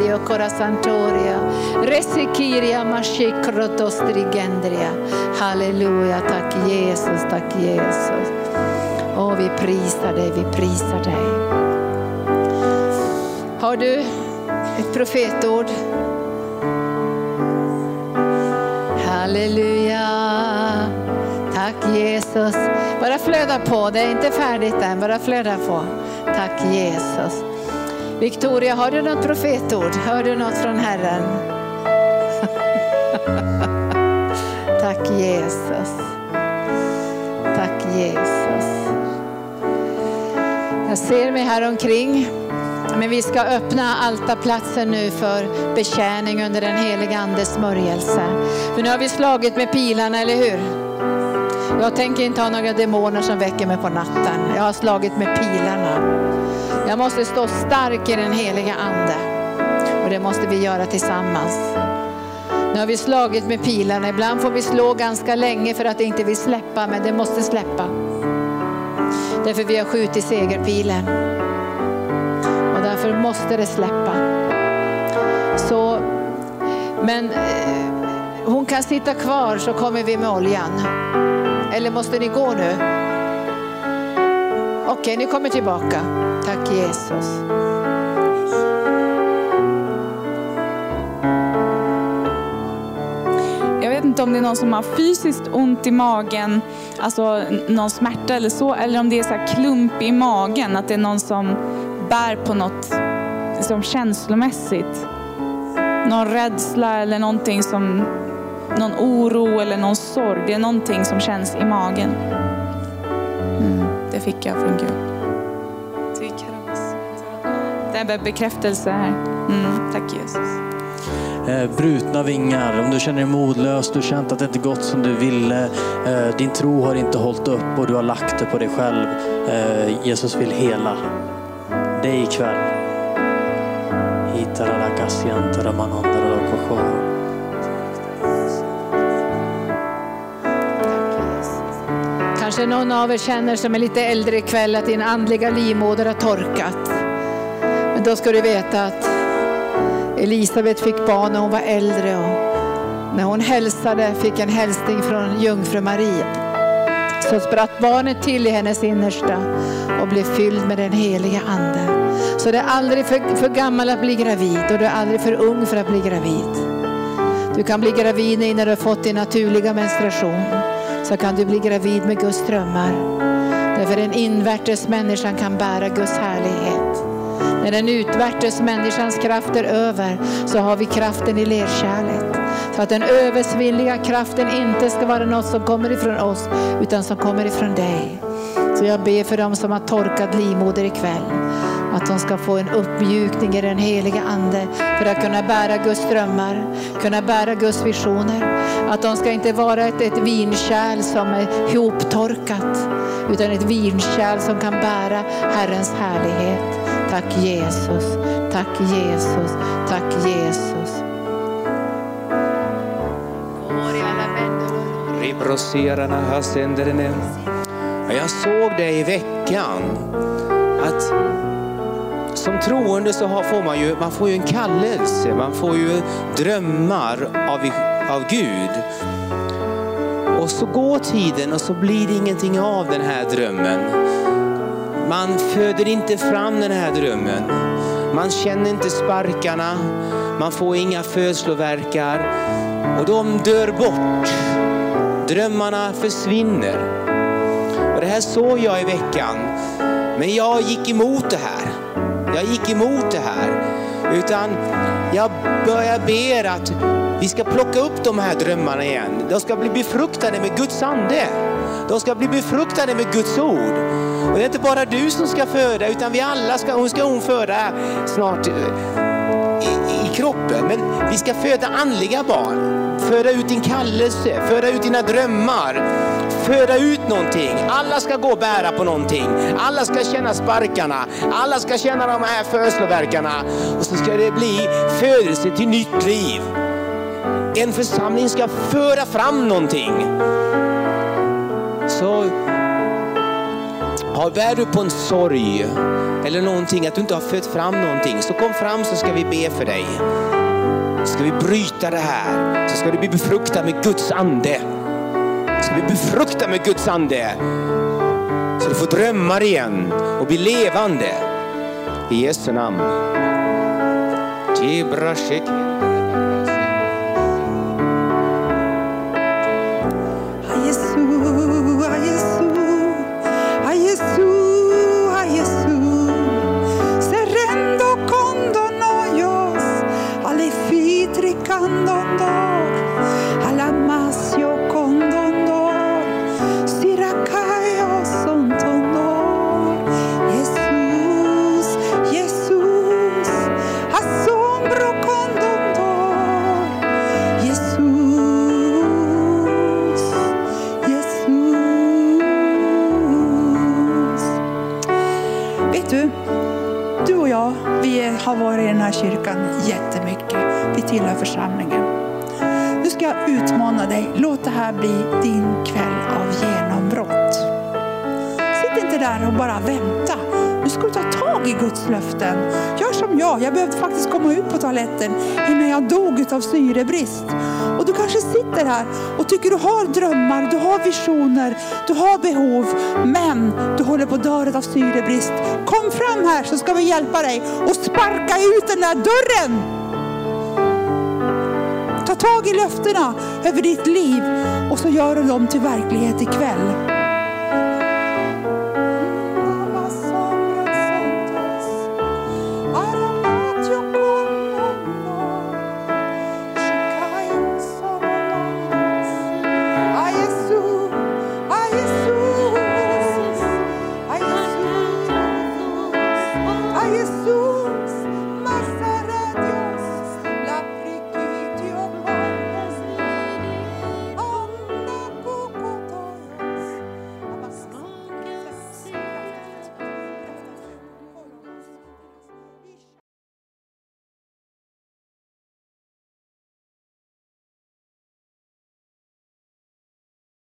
Dio Corasantoria, cora santoria. Resikiria mashikroto strigendria. Halleluja. Tack Jesus. Tack Jesus. Åh, vi prisar dig, vi prisar dig. Har du ett profetord? Halleluja. Tack Jesus. Bara flöda på, det är inte färdigt än. Bara flöda på. Tack Jesus. Victoria, har du något profetord? Hör du något från Herren? (laughs) Tack Jesus. Tack Jesus. Jag ser mig här omkring. Men vi ska öppna altarplatsen nu för betjäning under den heliga Andes smörjelse. För nu har vi slagit med pilarna, eller hur? Jag tänker inte ha några demoner som väcker mig på natten. Jag har slagit med pilarna. Jag måste stå stark i den heliga Ande. Och det måste vi göra tillsammans. Nu har vi slagit med pilarna. Ibland får vi slå ganska länge för att det inte vill släppa, men det måste släppa. Därför vi har skjutit segerpilen. Och därför måste det släppa. Så, men eh, hon kan sitta kvar så kommer vi med oljan. Eller måste ni gå nu? Okej, ni kommer tillbaka. Tack Jesus. Jag vet inte om det är någon som har fysiskt ont i magen, alltså någon smärta eller så, eller om det är så här klump i magen, att det är någon som bär på något liksom känslomässigt. Någon rädsla eller någonting som, någon oro eller någon sorg. Det är någonting som känns i magen. Det fick jag från Gud. Det är bekräftelse här. Mm, tack Jesus. Eh, brutna vingar, om du känner dig modlös, du känt att det inte gått som du ville, eh, din tro har inte hållit upp och du har lagt det på dig själv. Eh, Jesus vill hela dig ikväll. Hitaralakasiantaramanandaralakosho. Kanske någon av er känner som är lite äldre ikväll att din andliga livmoder har torkat. Men då ska du veta att Elisabet fick barn när hon var äldre och när hon hälsade fick en hälsning från jungfru Maria. Så spratt barnet till i hennes innersta och blev fylld med den heliga ande. Så det är aldrig för, för gammal att bli gravid och du är aldrig för ung för att bli gravid. Du kan bli gravid innan du har fått din naturliga menstruation. Så kan du bli gravid med Guds drömmar. Därför den invärtes människan kan bära Guds härlighet. När den utvärtes människans kraft är över så har vi kraften i lerkärlet. Så att den översvilliga kraften inte ska vara något som kommer ifrån oss utan som kommer ifrån dig. Så jag ber för dem som har torkat livmoder ikväll. Att de ska få en uppmjukning i den heliga Ande för att kunna bära Guds drömmar, kunna bära Guds visioner. Att de ska inte vara ett, ett vinkärl som är ihoptorkat, utan ett vinkärl som kan bära Herrens härlighet. Tack Jesus, tack Jesus, tack Jesus. Ribrosserarna här sänder den Jag såg det i veckan att som troende så har- får man ju, man får ju en kallelse, man får ju drömmar av, av Gud. Och så går tiden och så blir det ingenting av den här drömmen. Man föder inte fram den här drömmen. Man känner inte sparkarna, man får inga födslovärkar och de dör bort. Drömmarna försvinner. Och det här såg jag i veckan. Men jag gick emot det här. Jag gick emot det här. Utan jag börjar be att vi ska plocka upp de här drömmarna igen. De ska bli befruktade med Guds ande. De ska bli befruktade med Guds ord. Och det är inte bara du som ska föda, utan vi alla ska, hon ska hon föda snart eh, i, i kroppen. Men vi ska föda andliga barn. Föda ut din kallelse, föda ut dina drömmar. Föda ut någonting. Alla ska gå och bära på någonting. Alla ska känna sparkarna. Alla ska känna de här födslovärkarna. Och så ska det bli födelse till nytt liv. En församling ska föra fram någonting. Så har, bär du på en sorg eller någonting, att du inte har fött fram någonting, så kom fram så ska vi be för dig. Ska vi bryta det här, så ska du bli befruktad med Guds ande. Ska vi med Guds ande. Så du får drömmar igen och bli levande. I Jesu namn. Har varit i den här kyrkan jättemycket. Vi tillhör församlingen. Nu ska jag utmana dig. Låt det här bli din kväll av genombrott. Sitt inte där och bara vänta. Nu ska du ta tag i Guds löften. Gör som jag. Jag behövde faktiskt komma ut på toaletten innan jag dog av syrebrist. Du kanske sitter här och tycker du har drömmar, du har visioner, du har behov. Men du håller på att dö av syrebrist. Kom fram här så ska vi hjälpa dig och sparka ut den där dörren. Ta tag i löftena över ditt liv och så gör du dem till verklighet ikväll.